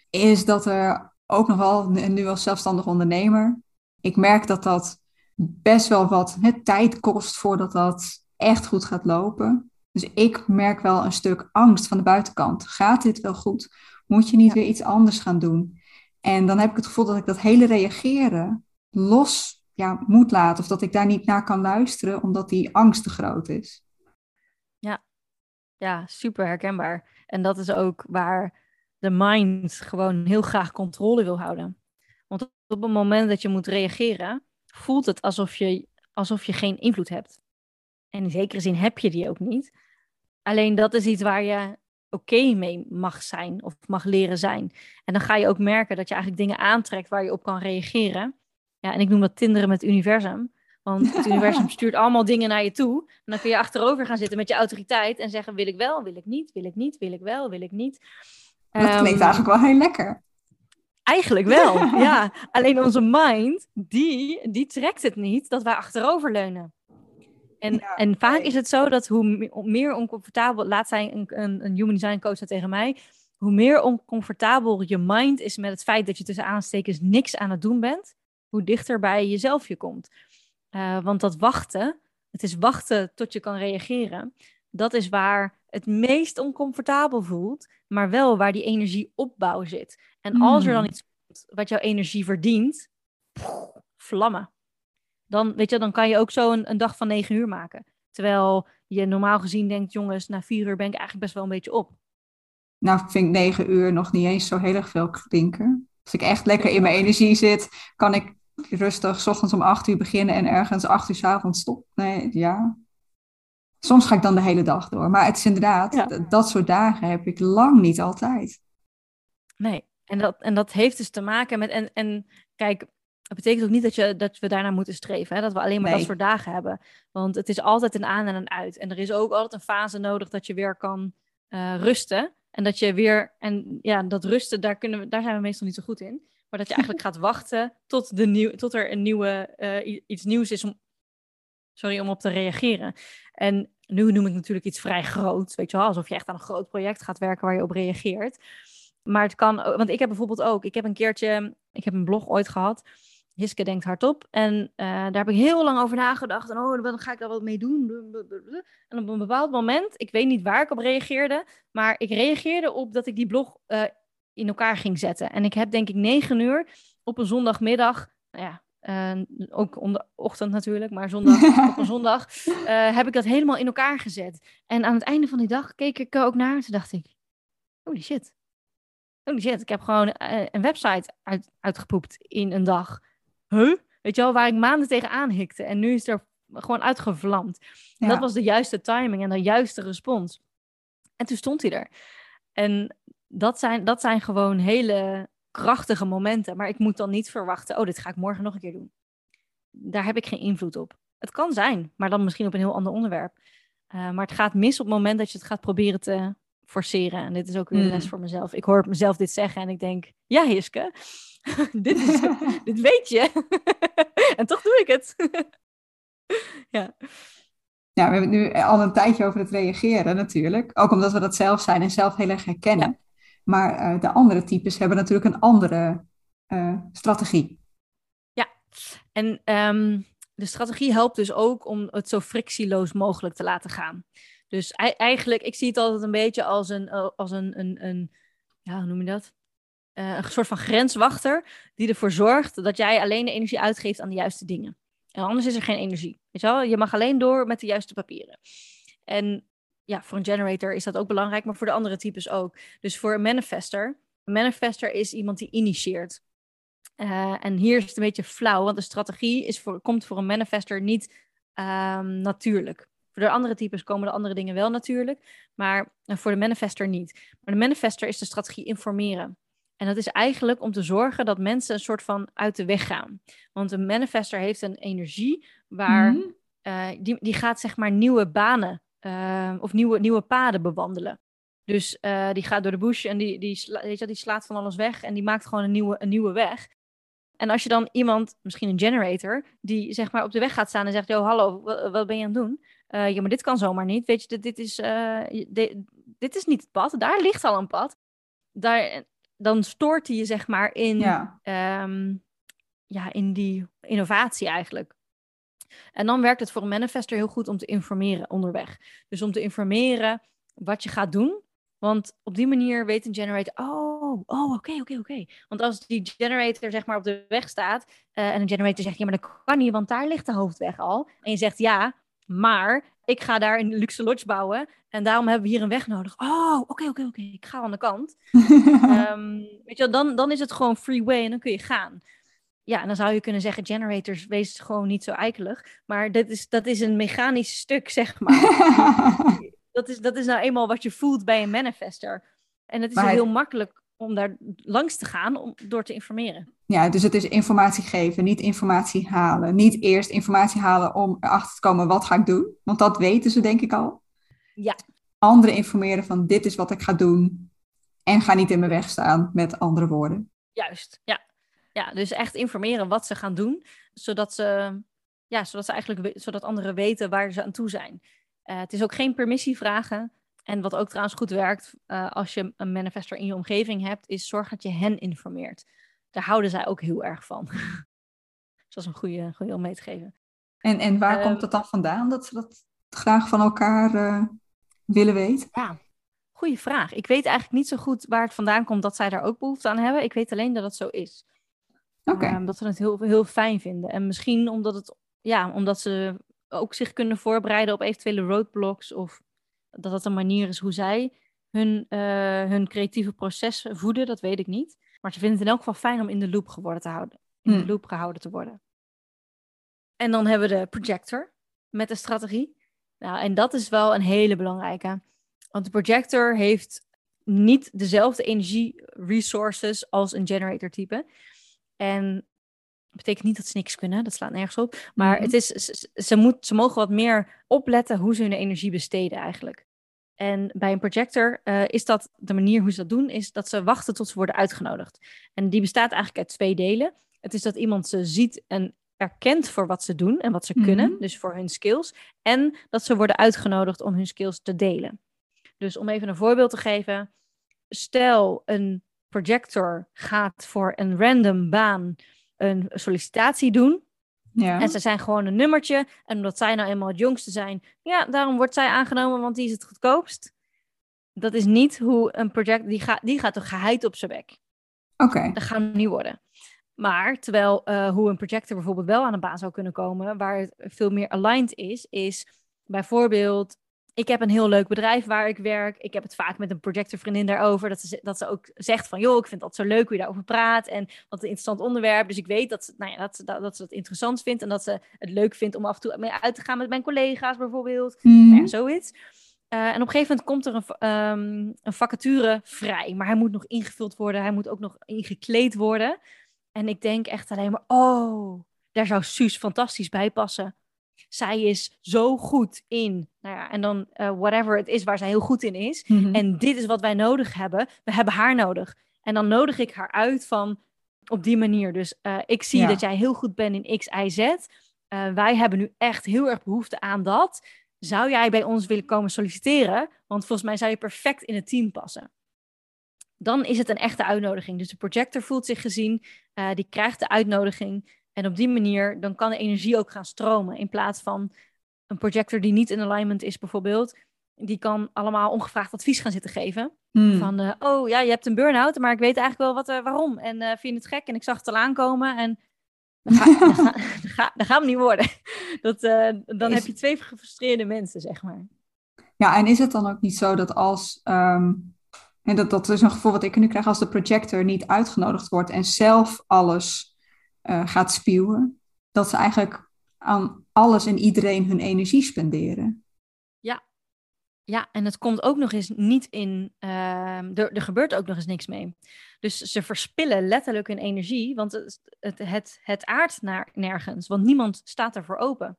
is dat er ook nog wel, nu als zelfstandig ondernemer, ik merk dat dat best wel wat hè, tijd kost voordat dat echt goed gaat lopen. Dus ik merk wel een stuk angst van de buitenkant. Gaat dit wel goed? Moet je niet weer iets anders gaan doen? En dan heb ik het gevoel dat ik dat hele reageren los ja, moet laten. Of dat ik daar niet naar kan luisteren, omdat die angst te groot is. Ja, ja super herkenbaar. En dat is ook waar de mind gewoon heel graag controle wil houden. Want op het moment dat je moet reageren, voelt het alsof je, alsof je geen invloed hebt. En in zekere zin heb je die ook niet. Alleen dat is iets waar je oké mee mag zijn of mag leren zijn. En dan ga je ook merken dat je eigenlijk dingen aantrekt waar je op kan reageren. Ja, en ik noem dat tinderen met het universum. Want het universum stuurt allemaal dingen naar je toe. En dan kun je achterover gaan zitten met je autoriteit en zeggen: wil ik wel, wil ik niet, wil ik niet, wil ik wel, wil ik niet. Dat klinkt um, eigenlijk wel heel lekker. Eigenlijk wel, ja. Alleen onze mind, die, die trekt het niet dat wij achteroverleunen. En, en vaak is het zo dat hoe meer oncomfortabel, laat zijn een, een, een human design coach tegen mij, hoe meer oncomfortabel je mind is met het feit dat je tussen aanstekens niks aan het doen bent, hoe dichter bij jezelf je komt. Uh, want dat wachten, het is wachten tot je kan reageren. Dat is waar het meest oncomfortabel voelt, maar wel waar die energieopbouw zit. En als er dan Hmm. iets komt wat jouw energie verdient, vlammen. Dan, weet je, dan kan je ook zo een, een dag van negen uur maken. Terwijl je normaal gezien denkt, jongens, na vier uur ben ik eigenlijk best wel een beetje op. Nou, vind ik negen uur nog niet eens zo heel erg veel klinken. Als ik echt lekker in mijn energie zit, kan ik rustig 's ochtends om acht uur beginnen en ergens acht uur 's avonds stop. Nee, ja. Soms ga ik dan de hele dag door. Maar het is inderdaad, Ja. dat soort dagen heb ik lang niet altijd. Nee, en dat, en dat heeft dus te maken met. En, en kijk, het betekent ook niet dat, je, dat we daarna moeten streven. Hè? Dat we alleen maar dat soort dagen hebben. Want het is altijd een aan en een uit. En er is ook altijd een fase nodig dat je weer kan eh, rusten. En dat je weer. En ja, dat rusten, daar, kunnen we, daar zijn we meestal niet zo goed in. Maar dat je eigenlijk gaat wachten tot, de nieuw, tot er een nieuwe, eh, iets nieuws is om, sorry, om op te reageren. En nu noem ik natuurlijk iets vrij groots, weet je wel, alsof je echt aan een groot project gaat werken waar je op reageert. Maar het kan, ook- want ik heb bijvoorbeeld ook, ik heb een keertje, ik heb een blog ooit gehad, Hiske denkt hardop. En eh, daar heb ik heel lang over nagedacht. En oh, dan ga ik daar wat mee doen. En op een bepaald moment, ik weet niet waar ik op reageerde, maar ik reageerde op dat ik die blog eh, in elkaar ging zetten. En ik heb denk ik negen uur op een zondagmiddag, nou ja, eh, ook om de ochtend natuurlijk, maar zondag, op een zondag, eh, heb ik dat helemaal in elkaar gezet. En aan het einde van die dag keek ik er ook naar en toen dacht ik, holy shit. Holy shit, ik heb gewoon eh, een website uit, uitgepoept in een dag. Huh? Weet je wel, waar ik maanden tegenaan hikte. En nu is er gewoon uitgevlamd. En Ja. Dat was de juiste timing en de juiste respons. En toen stond hij er. En dat zijn, dat zijn gewoon hele krachtige momenten. Maar ik moet dan niet verwachten, oh, dit ga ik morgen nog een keer doen. Daar heb ik geen invloed op. Het kan zijn, maar dan misschien op een heel ander onderwerp. Uh, maar het gaat mis op het moment dat je het gaat proberen te forceren. En dit is ook weer een les Mm. voor mezelf. Ik hoor mezelf dit zeggen en ik denk, ja Hiske, dit, is, dit weet je. en toch doe ik het. ja. Ja, we hebben het nu al een tijdje over het reageren natuurlijk. Ook omdat we dat zelf zijn en zelf heel erg herkennen. Ja. Maar eh, de andere types hebben natuurlijk een andere eh, strategie. Ja, en ehm, de strategie helpt dus ook om het zo frictieloos mogelijk te laten gaan. Dus ei- eigenlijk, ik zie het altijd een beetje als een, eh, als een, een, een ja, hoe noem je dat? Een soort van grenswachter die ervoor zorgt dat jij alleen de energie uitgeeft aan de juiste dingen. En anders is er geen energie. Je, je mag alleen door met de juiste papieren. En ja, voor een generator is dat ook belangrijk, maar voor de andere types ook. Dus voor een manifester, een manifester is iemand die initieert. Uh, en hier is het een beetje flauw, want de strategie is voor, komt voor een manifester niet um, natuurlijk. Voor de andere types komen de andere dingen wel natuurlijk, maar voor de manifester niet. Maar de manifester is de strategie informeren. En dat is eigenlijk om te zorgen dat mensen een soort van uit de weg gaan. Want een manifester heeft een energie waar mm-hmm. uh, die, die gaat zeg maar nieuwe banen uh, of nieuwe, nieuwe paden bewandelen. Dus uh, die gaat door de bush en die, die, sla, weet je, die slaat van alles weg en die maakt gewoon een nieuwe, een nieuwe weg. En als je dan iemand, misschien een generator, die zeg maar op de weg gaat staan en zegt: Yo, hallo, wat, wat ben je aan het doen? Uh, ja, maar dit kan zomaar niet. Weet je, dit, dit, is, uh, dit, dit is niet het pad. Daar ligt al een pad. Daar, dan stoort hij je zeg maar in, ja. Um, ja, in die innovatie eigenlijk. En dan werkt het voor een manifester heel goed om te informeren onderweg. Dus om te informeren wat je gaat doen. Want op die manier weet een generator, oh, oh, oké, oké, oké. Want als die generator zeg maar op de weg staat uh, en een generator zegt, ja, maar dat kan niet, want daar ligt de hoofdweg al. En je zegt, ja, maar ik ga daar een luxe lodge bouwen en daarom hebben we hier een weg nodig. Oh, oké, oké, oké, ik ga aan de kant. um, weet je wel, dan, dan is het gewoon freeway en dan kun je gaan. Ja, en dan zou je kunnen zeggen, generators, wees gewoon niet zo eikelig. Maar dat is, dat is een mechanisch stuk, zeg maar. dat, is, dat is nou eenmaal wat je voelt bij een manifester. En het is maar heel makkelijk om daar langs te gaan om, door te informeren. Ja, dus het is informatie geven, niet informatie halen. Niet eerst informatie halen om erachter te komen wat ga ik doen. Want dat weten ze denk ik al. Ja. Anderen informeren van dit is wat ik ga doen. En ga niet in mijn weg staan met andere woorden. Juist, ja. Ja, dus echt informeren wat ze gaan doen. Zodat ze, ja, zodat ze eigenlijk zodat anderen weten waar ze aan toe zijn. Uh, het is ook geen permissie vragen. En wat ook trouwens goed werkt uh, als je een manifester in je omgeving hebt, is zorg dat je hen informeert. Daar houden zij ook heel erg van. dus dat is een goede, goede om mee te geven. En, en waar Ehm, komt het dan vandaan dat ze dat graag van elkaar eh, willen weten? Ja, goede vraag. Ik weet eigenlijk niet zo goed waar het vandaan komt dat zij daar ook behoefte aan hebben. Ik weet alleen dat het zo is. Oké. Ehm, dat ze het heel, heel fijn vinden. En misschien omdat, het, ja, omdat ze ook zich kunnen voorbereiden op eventuele roadblocks. Of dat dat een manier is hoe zij hun, eh, hun creatieve proces voeden. Dat weet ik niet. Maar ze vinden het in elk geval fijn om in de loop geworden te houden. In Hmm. de loop gehouden te worden. En dan hebben we de projector met de strategie. Nou, en dat is wel een hele belangrijke. Want de projector heeft niet dezelfde energie resources als een generator type. En dat betekent niet dat ze niks kunnen, dat slaat nergens op. Maar Mhm. het is, ze, ze, moet, ze mogen wat meer opletten hoe ze hun energie besteden eigenlijk. En bij een projector eh, is dat de manier hoe ze dat doen, is dat ze wachten tot ze worden uitgenodigd. En die bestaat eigenlijk uit twee delen. Het is dat iemand ze ziet en erkent voor wat ze doen en wat ze Mhm. kunnen, dus voor hun skills. En dat ze worden uitgenodigd om hun skills te delen. Dus om even een voorbeeld te geven. Stel, een projector gaat voor een random baan een sollicitatie doen. Ja. En ze zijn gewoon een nummertje. En omdat zij nou eenmaal het jongste zijn, ja, daarom wordt zij aangenomen, want die is het goedkoopst. Dat is niet hoe een project, die, gaat die gaat toch geheid op zijn bek. Oké. Dat gaat hem niet worden. Maar terwijl eh, hoe een projector bijvoorbeeld wel aan de baan zou kunnen komen, waar het veel meer aligned is, is bijvoorbeeld, ik heb een heel leuk bedrijf waar ik werk. Ik heb het vaak met een projectorvriendin daarover, dat ze, dat ze ook zegt van, joh, ik vind dat zo leuk hoe je daarover praat en wat een interessant onderwerp. Dus ik weet dat ze, nou ja, dat, ze, dat, dat ze dat interessant vindt en dat ze het leuk vindt om af en toe mee uit te gaan met mijn collega's bijvoorbeeld. Mhm. Nou ja, zoiets. Eh, en op een gegeven moment komt er een, ehm, een vacature vrij. Maar hij moet nog ingevuld worden. Hij moet ook nog ingekleed worden. En ik denk echt alleen maar, oh, daar zou Suus fantastisch bij passen. Zij is zo goed in, nou ja, en dan eh, whatever het is waar zij heel goed in is. Mhm. En dit is wat wij nodig hebben. We hebben haar nodig. En dan nodig ik haar uit van op die manier. Dus eh, ik zie Ja. dat jij heel goed bent in X, Y, Z. Eh, wij hebben nu echt heel erg behoefte aan dat. Zou jij bij ons willen komen solliciteren? Want volgens mij zou je perfect in het team passen. Dan is het een echte uitnodiging. Dus de projector voelt zich gezien, die krijgt de uitnodiging. En op die manier dan kan de energie ook gaan stromen. In plaats van een projector die niet in alignment is bijvoorbeeld. Die kan allemaal ongevraagd advies gaan zitten geven. Hmm. Van, eh, oh ja, je hebt een burn-out, maar ik weet eigenlijk wel wat, eh, waarom. En eh, vind je het gek? En ik zag het al aankomen. En dat, ga, dat, ga, dat, ga, dat gaat hem niet worden. Dat, dan Is- heb je twee gefrustreerde mensen, zeg maar. Ja, en is het dan ook niet zo dat als, ehm, en dat, dat is een gevoel wat ik nu krijg, als de projector niet uitgenodigd wordt en zelf alles eh, gaat spuwen, dat ze eigenlijk aan alles en iedereen hun energie spenderen? Ja, en het komt ook nog eens niet in. ehm, er, er gebeurt ook nog eens niks mee. Dus ze verspillen letterlijk hun energie, want het, het, het, het aardt naar nergens, want niemand staat ervoor open.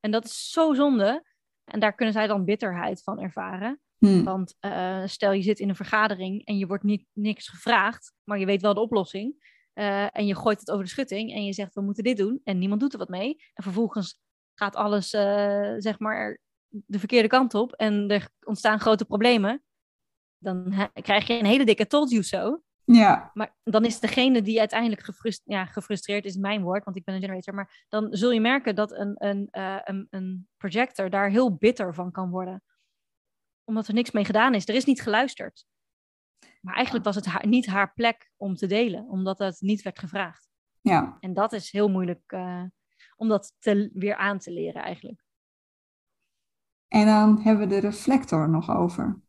En dat is zo zonde. En daar kunnen zij dan bitterheid van ervaren. Hmm. Want eh, stel je zit in een vergadering en je wordt niet, niks gevraagd, maar je weet wel de oplossing. Eh, en je gooit het over de schutting en je zegt we moeten dit doen en niemand doet er wat mee. En vervolgens gaat alles eh, zeg maar de verkeerde kant op en er ontstaan grote problemen. Dan krijg je een hele dikke told you so. Ja, Maar dan is degene die uiteindelijk gefrust, ja, gefrustreerd is mijn woord, want ik ben een generator. Maar dan zul je merken dat een, een, eh, een, een projector daar heel bitter van kan worden. Omdat er niks mee gedaan is. Er is niet geluisterd. Maar eigenlijk was het haar, niet haar plek om te delen, omdat het niet werd gevraagd. ja. En dat is heel moeilijk eh, om dat te, weer aan te leren eigenlijk. En dan hebben we de reflector nog over.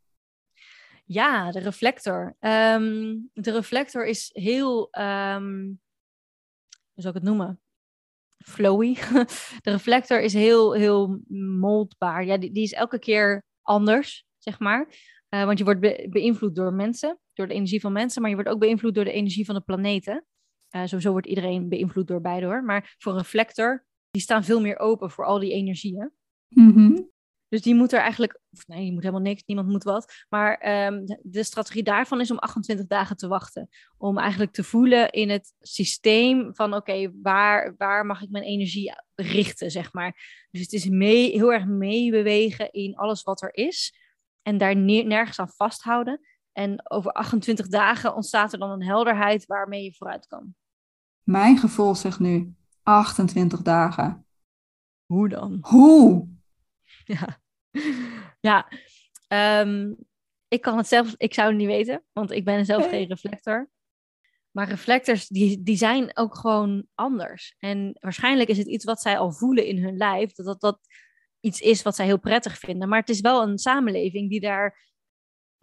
Ja, de reflector. Ehm, de reflector is heel, ehm, hoe zou ik het noemen? Flowy. De reflector is heel, heel moldbaar. Ja, die, die is elke keer anders, zeg maar. Eh, want je wordt be- beïnvloed door mensen, door de energie van mensen, maar je wordt ook beïnvloed door de energie van de planeten. Eh, sowieso wordt iedereen beïnvloed door beide hoor. Maar voor een reflector, die staan veel meer open voor al die energieën. Mhm. Dus die moet er eigenlijk, of nee, die moet helemaal niks, niemand moet wat. Maar ehm, de, strategie daarvan is om 28 dagen te wachten. Om eigenlijk te voelen in het systeem van oké, waar, waar mag ik mijn energie richten, zeg maar. Dus het is mee, heel erg meebewegen in alles wat er is. En daar ne- nergens aan vasthouden. En over 28 dagen ontstaat er dan een helderheid waarmee je vooruit kan. Mijn gevoel zegt nu 28 dagen. Hoe dan? Hoe? Ja, ja. Ehm, ik kan het zelf, ik zou het niet weten, want ik ben zelf geen reflector. Maar reflectors, die, die zijn ook gewoon anders. En waarschijnlijk is het iets wat zij al voelen in hun lijf, dat dat, dat iets is wat zij heel prettig vinden. Maar het is wel een samenleving die daar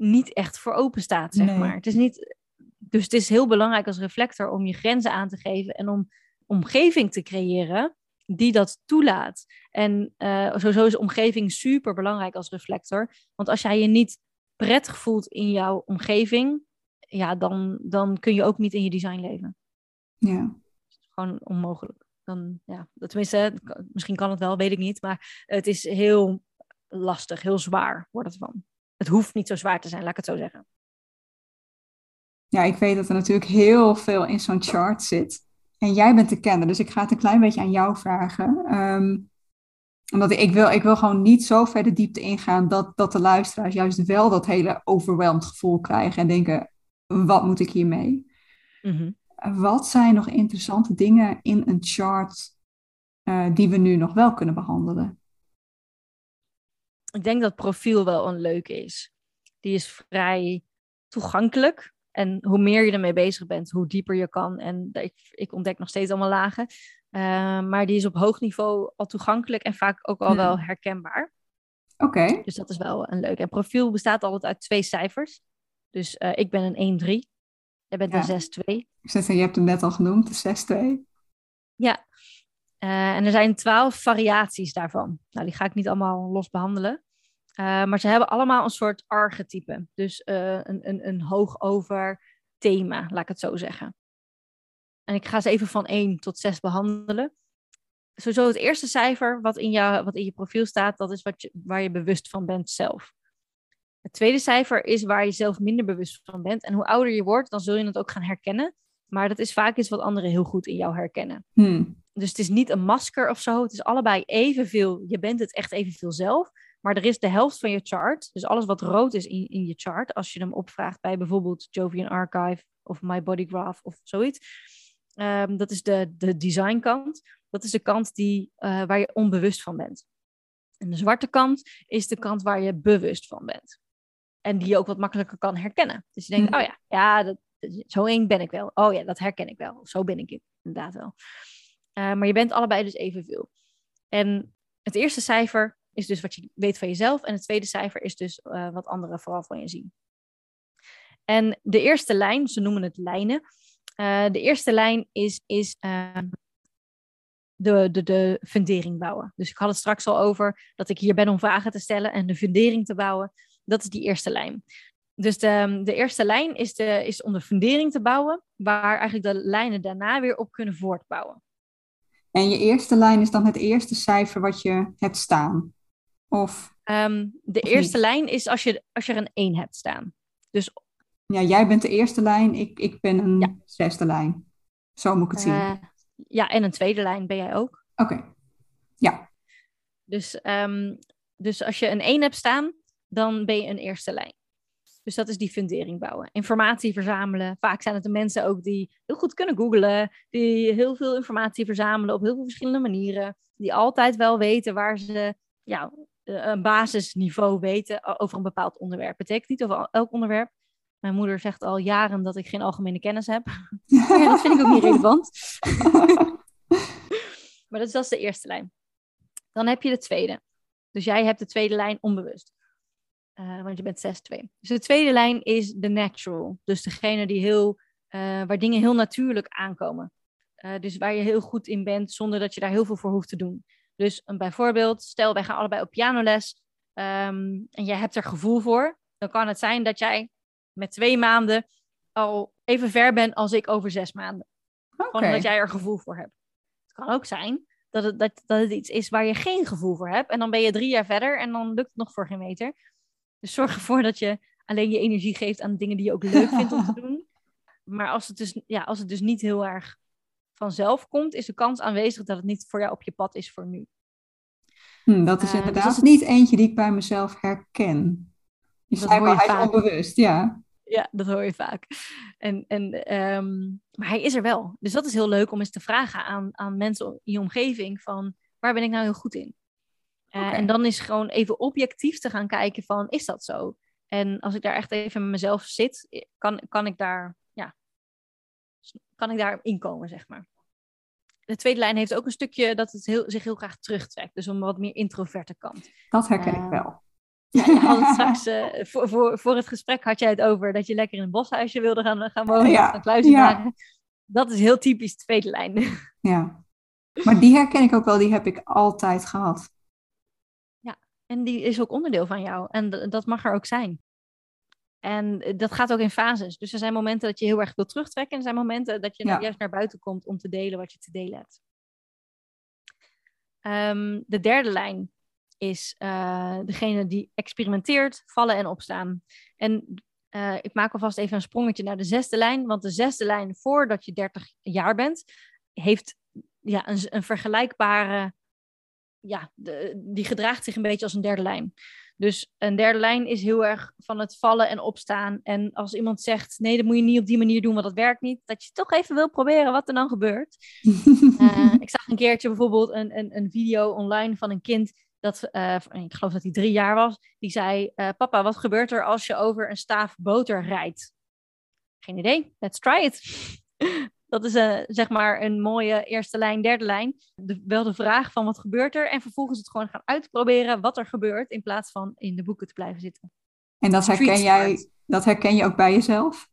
niet echt voor open staat, zeg maar. Het is niet, dus het is heel belangrijk als reflector om je grenzen aan te geven en om omgeving te creëren die dat toelaat. En uh, sowieso is omgeving super belangrijk als reflector. Want als jij je niet prettig voelt in jouw omgeving, ja, dan, dan kun je ook niet in je design leven. Ja. gewoon onmogelijk. Dan, ja, tenminste, misschien kan het wel, weet ik niet. Maar het is heel lastig, heel zwaar wordt het van. Het hoeft niet zo zwaar te zijn, laat ik het zo zeggen. Ja, ik weet dat er natuurlijk heel veel in zo'n chart zit. En jij bent de kenner, dus ik ga het een klein beetje aan jou vragen. Um, omdat ik wil, ik wil gewoon niet zo ver de diepte ingaan dat, dat de luisteraars juist wel dat hele overweldigd gevoel krijgen en denken, wat moet ik hiermee? Mm Wat zijn nog interessante dingen in een chart uh, die we nu nog wel kunnen behandelen? Ik denk dat profiel wel een leuke is. Die is vrij toegankelijk. En hoe meer je ermee bezig bent, hoe dieper je kan. En ik, ik ontdek nog steeds allemaal lagen. Uh, maar die is op hoog niveau al toegankelijk en vaak ook al wel herkenbaar. Oké. Dus dat is wel een leuk. En profiel bestaat altijd uit twee cijfers. Dus uh, ik ben een 1-3. Jij bent ja. een 6-2. Je hebt hem net al genoemd, de 6-2. Ja. Uh, en er zijn twaalf variaties daarvan. Nou, die ga ik niet allemaal los behandelen. Uh, maar ze hebben allemaal een soort archetype. Dus een, een, een over thema, laat ik het zo zeggen. En ik ga ze even van 1 tot 6 behandelen. Sowieso het eerste cijfer wat in, wat in je profiel staat, dat is wat je, waar je bewust van bent zelf. Het tweede cijfer is waar je zelf minder bewust van bent. En hoe ouder je wordt, dan zul je het ook gaan herkennen. Maar dat is vaak iets wat anderen heel goed in jou herkennen. Hmm. Dus het is niet een masker of zo. Het is allebei evenveel. Je bent het echt evenveel zelf. Maar er is de helft van je chart. Dus alles wat rood is in, in je chart. Als je hem opvraagt bij bijvoorbeeld Jovian Archive of My Body Graph of zoiets. Um, dat is de, de designkant. Dat is de kant die, uh, waar je onbewust van bent. En de zwarte kant is de kant waar je bewust van bent. En die je ook wat makkelijker kan herkennen. Dus je denkt, mm. oh ja, ja dat, zo één ben ik wel. Oh ja, dat herken ik wel. Zo ben ik inderdaad wel. Uh, maar je bent allebei dus evenveel. En het eerste cijfer is dus wat je weet van jezelf. En het tweede cijfer is dus uh, wat anderen vooral van je zien. En de eerste lijn, ze noemen het lijnen, uh, de eerste lijn is, is uh, de, de, de fundering bouwen. Dus ik had het straks al over dat ik hier ben om vragen te stellen en de fundering te bouwen. Dat is die eerste lijn. Dus de, de eerste lijn is, de, is om de fundering te bouwen, waar eigenlijk de lijnen daarna weer op kunnen voortbouwen. En je eerste lijn is dan het eerste cijfer wat je hebt staan? Of, um, de eerste lijn is als je, als je er een 1 hebt staan. Dus ja, jij bent de eerste lijn, ik, ik ben een zesde lijn. Zo moet ik het zien. Uh, ja, en een tweede lijn ben jij ook. Oké, ja. Dus, um, dus als je een 1 hebt staan, dan ben je een eerste lijn. Dus dat is die fundering bouwen. Informatie verzamelen. Vaak zijn het de mensen ook die heel goed kunnen googlen. Die heel veel informatie verzamelen op heel veel verschillende manieren. Die altijd wel weten waar ze ja, een basisniveau weten over een bepaald onderwerp. Betekent niet over elk onderwerp. Mijn moeder zegt al jaren dat ik geen algemene kennis heb. ja, dat vind ik ook niet relevant. maar dat is, dat is de eerste lijn. Dan heb je de tweede. Dus jij hebt de tweede lijn onbewust. Uh, want je bent 6-2. Dus de tweede lijn is de natural. Dus degene die heel, uh, waar dingen heel natuurlijk aankomen. Uh, dus waar je heel goed in bent, zonder dat je daar heel veel voor hoeft te doen. Dus een bijvoorbeeld, stel wij gaan allebei op pianoles um, en jij hebt er gevoel voor. Dan kan het zijn dat jij met twee maanden al even ver ben als ik over zes maanden. Okay. Gewoon omdat jij er gevoel voor hebt. Het kan ook zijn dat het, dat, dat het iets is waar je geen gevoel voor hebt. En dan ben je drie jaar verder en dan lukt het nog voor geen meter. Dus zorg ervoor dat je alleen je energie geeft aan dingen die je ook leuk vindt om te doen. Maar als het, dus, ja, als het dus niet heel erg vanzelf komt, is de kans aanwezig dat het niet voor jou op je pad is voor nu. Hm, dat is uh, inderdaad dus niet eentje die ik bij mezelf herken. Je dat wel, hij is onbewust, ja. Ja, dat hoor je vaak. En, en, um, maar hij is er wel. Dus dat is heel leuk om eens te vragen aan, aan mensen in je omgeving van... waar ben ik nou heel goed in? Uh, En dan is gewoon even objectief te gaan kijken van, is dat zo? En als ik daar echt even met mezelf zit, kan, kan ik daar, ja, kan ik daar inkomen, zeg maar. De tweede lijn heeft ook een stukje dat het heel, zich heel graag terugtrekt. Dus een wat meer introverte kant. Dat herken ik wel. Ja, straks, uh, voor, voor, voor het gesprek had jij het over dat je lekker in een boshuisje wilde gaan, gaan wonen. Ja. Gaan ja. Dat is heel typisch de tweede lijn. Ja, maar die herken ik ook wel, die heb ik altijd gehad. En die is ook onderdeel van jou. En dat mag er ook zijn. En eh, dat gaat ook in fases. Dus er zijn momenten dat je heel erg wil terugtrekken. En er zijn momenten dat je juist naar buiten komt om te delen wat je te delen hebt. Ehm, de derde lijn is uh, degene die experimenteert, vallen en opstaan. En uh, ik maak alvast even een sprongetje naar de zesde lijn. Want de zesde lijn, voordat je 30 jaar bent, heeft ja, een, een vergelijkbare. Ja, de, die gedraagt zich een beetje als een derde lijn. Dus een derde lijn is heel erg van het vallen en opstaan. En als iemand zegt, nee, dat moet je niet op die manier doen, want dat werkt niet. Dat je toch even wil proberen wat er dan gebeurt. uh, ik zag een keertje bijvoorbeeld een, een, een video online van een kind dat, uh, ik geloof dat hij drie jaar was, die zei: uh, Papa, wat gebeurt er als je over een staaf boter rijdt? Geen idee, let's try it. Dat is uh, zeg maar een mooie eerste lijn, derde lijn. De, wel de vraag van wat gebeurt er en vervolgens het gewoon gaan uitproberen wat er gebeurt in plaats van in de boeken te blijven zitten. En dat herken jij, dat herken je ook bij jezelf?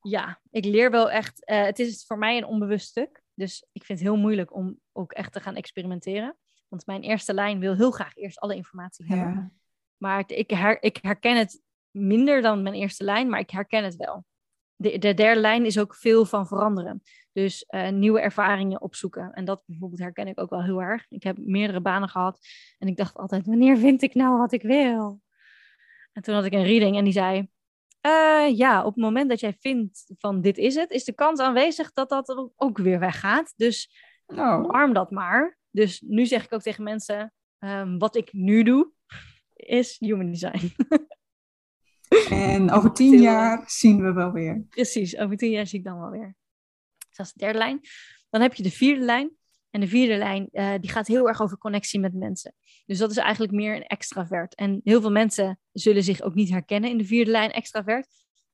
Ja, ik leer wel echt. het is voor mij een onbewust stuk. Dus ik vind het heel moeilijk om ook echt te gaan experimenteren. Want mijn eerste lijn wil heel graag eerst alle informatie hebben. Ja. Maar ik, her, ik herken het minder dan mijn eerste lijn, maar ik herken het wel. De, de derde lijn is ook veel van veranderen. Dus uh, nieuwe ervaringen opzoeken. En dat bijvoorbeeld herken ik ook wel heel erg. Ik heb meerdere banen gehad en ik dacht altijd, wanneer vind ik nou wat ik wil? En toen had ik een reading en die zei, uh, ja, op het moment dat jij vindt van dit is het, is de kans aanwezig dat dat ook weer weggaat. Dus oh. arm dat maar. Dus nu zeg ik ook tegen mensen, um, wat ik nu doe, is human design. en over tien jaar zien we wel weer. Precies, over tien jaar zie ik dan wel weer. Dus dat is de derde lijn. Dan heb je de vierde lijn. En de vierde lijn, uh, die gaat heel erg over connectie met mensen. Dus dat is eigenlijk meer een extravert. En heel veel mensen zullen zich ook niet herkennen in de vierde lijn extravert.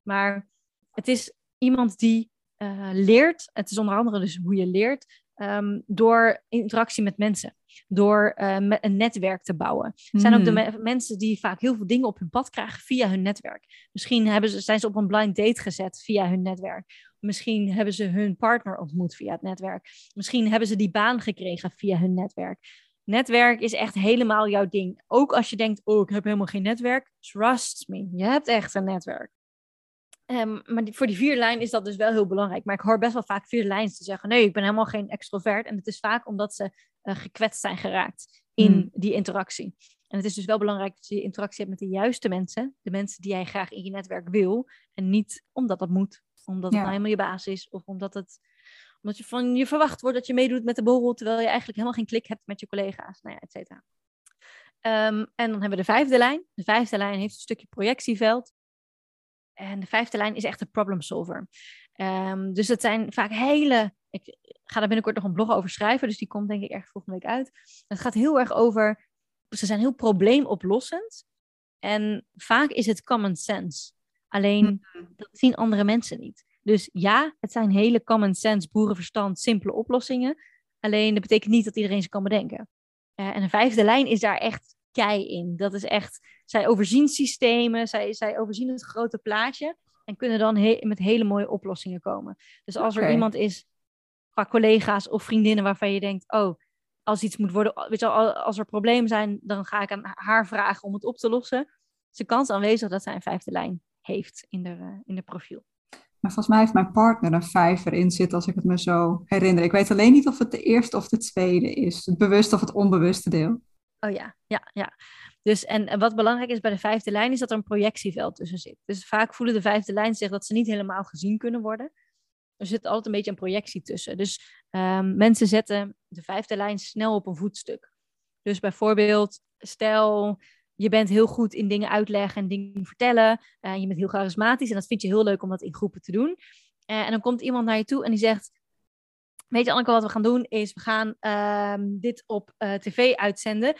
Maar het is iemand die uh, leert. Het is onder andere dus hoe je leert. Um, door interactie met mensen, door uh, een netwerk te bouwen. Het zijn ook de hmm. mensen die vaak heel veel dingen op hun pad krijgen via hun netwerk. Misschien hebben ze, zijn ze op een blind date gezet via hun netwerk. Misschien hebben ze hun partner ontmoet via het netwerk. Misschien hebben ze die baan gekregen via hun netwerk. Netwerk is echt helemaal jouw ding. Ook als je denkt, oh, ik heb helemaal geen netwerk. Trust me, je hebt echt een netwerk. Um, maar die, voor die vierde lijn is dat dus wel heel belangrijk. Maar ik hoor best wel vaak vierde lijns te zeggen: nee, ik ben helemaal geen extrovert. En het is vaak omdat ze uh, gekwetst zijn geraakt in hmm. die interactie. En het is dus wel belangrijk dat je interactie hebt met de juiste mensen. De mensen die jij graag in je netwerk wil. En niet omdat dat moet. Omdat het nou helemaal je baas is. Of omdat, het, omdat je van je verwacht wordt dat je meedoet met de borrel. Terwijl je eigenlijk helemaal geen klik hebt met je collega's. Nou ja, et cetera. Um, en dan hebben we de vijfde lijn. De vijfde lijn heeft een stukje projectieveld. En de vijfde lijn is echt een problem solver. Um, dus het zijn vaak hele. Ik ga daar binnenkort nog een blog over schrijven, dus die komt denk ik echt volgende week uit. Het gaat heel erg over. Ze zijn heel probleemoplossend. En vaak is het common sense. Alleen mm-hmm. dat zien andere mensen niet. Dus ja, het zijn hele common sense, boerenverstand, simpele oplossingen. Alleen dat betekent niet dat iedereen ze kan bedenken. Uh, en een vijfde lijn is daar echt kei in. Dat is echt, zij overzien systemen, zij, zij overzien het grote plaatje en kunnen dan met hele mooie oplossingen komen. Dus als er iemand is, qua collega's of vriendinnen waarvan je denkt, oh, als iets moet worden, weet je, als er problemen zijn, dan ga ik aan haar vragen om het op te lossen. Is de kans aanwezig dat zij een vijfde lijn heeft in de, eh, in de profiel. Maar volgens mij heeft mijn partner een vijf erin zitten, als ik het me zo herinner. Ik weet alleen niet of het de eerste of de tweede is. Het bewuste of het onbewuste deel. Oh ja, ja, ja. Dus en, wat belangrijk is bij de vijfde lijn is dat er een projectieveld tussen zit. Dus vaak voelen de vijfde lijn zich dat ze niet helemaal gezien kunnen worden. Er zit altijd een beetje een projectie tussen. Dus um, mensen zetten de vijfde lijn snel op een voetstuk. Dus bijvoorbeeld, stel je bent heel goed in dingen uitleggen en dingen vertellen. Uh, je bent heel charismatisch en dat vind je heel leuk om dat in groepen te doen. Uh, en dan komt iemand naar je toe en die zegt: Weet je, Anneke, wat we gaan doen is, we gaan ehm, dit op uh, tv uitzenden.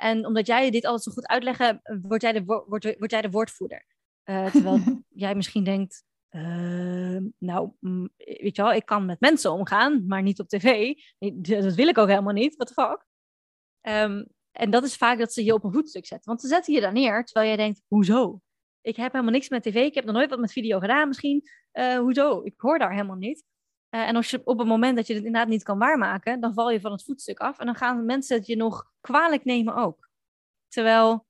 En omdat jij dit altijd zo goed uitleggen, word jij de, word, word jij de woordvoerder. Terwijl jij misschien denkt, ehm, nou, mm, weet je wel, ik kan met mensen omgaan, maar niet op tv. Dat wil ik ook helemaal niet, what the fuck. Um, en dat is vaak dat ze je op een voetstuk zetten. Want ze zetten je daar neer, terwijl jij denkt, hoezo? Ik heb helemaal niks met tv, ik heb nog nooit wat met video gedaan misschien. hoezo? Ik hoor daar helemaal niet. Uh, en als je op het moment dat je het inderdaad niet kan waarmaken, dan val je van het voetstuk af. En dan gaan mensen het je nog kwalijk nemen ook. Terwijl.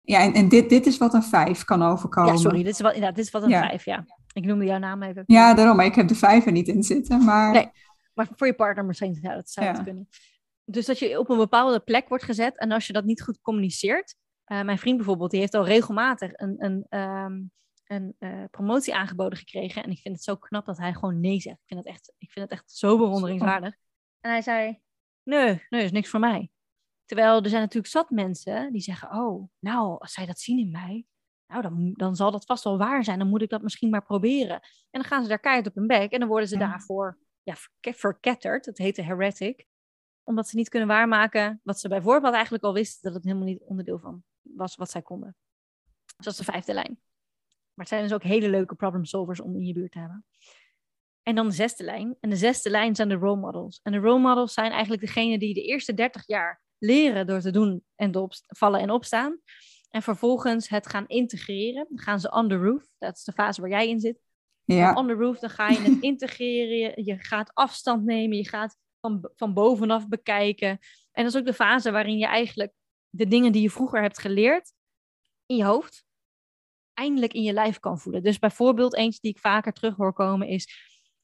Ja, en, en dit, dit is wat een vijf kan overkomen. Ja, sorry, dit is wat, inderdaad, dit is wat een vijf, ja. Ik noemde jouw naam even. Ja, daarom. Maar ik heb de vijf er niet in zitten. Maar... Nee, maar voor je partner misschien zou dat zou ja. kunnen. Dus dat je op een bepaalde plek wordt gezet. En als je dat niet goed communiceert. Uh, mijn vriend bijvoorbeeld, die heeft al regelmatig een, een um, een uh, promotie aangeboden gekregen. En ik vind het zo knap dat hij gewoon nee zegt. Ik vind het echt, ik vind het echt zo bewonderingswaardig. En hij zei, nee, nee, is niks voor mij. Terwijl er zijn natuurlijk zat mensen die zeggen, oh, nou, als zij dat zien in mij, nou, dan, dan zal dat vast wel waar zijn. Dan moet ik dat misschien maar proberen. En dan gaan ze daar keihard op hun bek en dan worden ze daarvoor ja, verketterd. Dat heet de heretic. Omdat ze niet kunnen waarmaken wat ze bijvoorbeeld eigenlijk al wisten dat het helemaal niet onderdeel van was wat zij konden. Dus dat is de vijfde lijn. Maar het zijn dus ook hele leuke problem solvers om in je buurt te hebben. En dan de zesde lijn. En de zesde lijn zijn de role models. En de role models zijn eigenlijk degene die de eerste 30 jaar leren door te doen en te vallen en opstaan. En vervolgens het gaan integreren. Dan gaan ze on the roof. Dat is de fase waar jij in zit. Ja. On the roof, dan ga je het integreren. Je gaat afstand nemen. Je gaat van, van bovenaf bekijken. En dat is ook de fase waarin je eigenlijk de dingen die je vroeger hebt geleerd in je hoofd, eindelijk in je lijf kan voelen. Dus bijvoorbeeld eentje die ik vaker terug hoor komen is,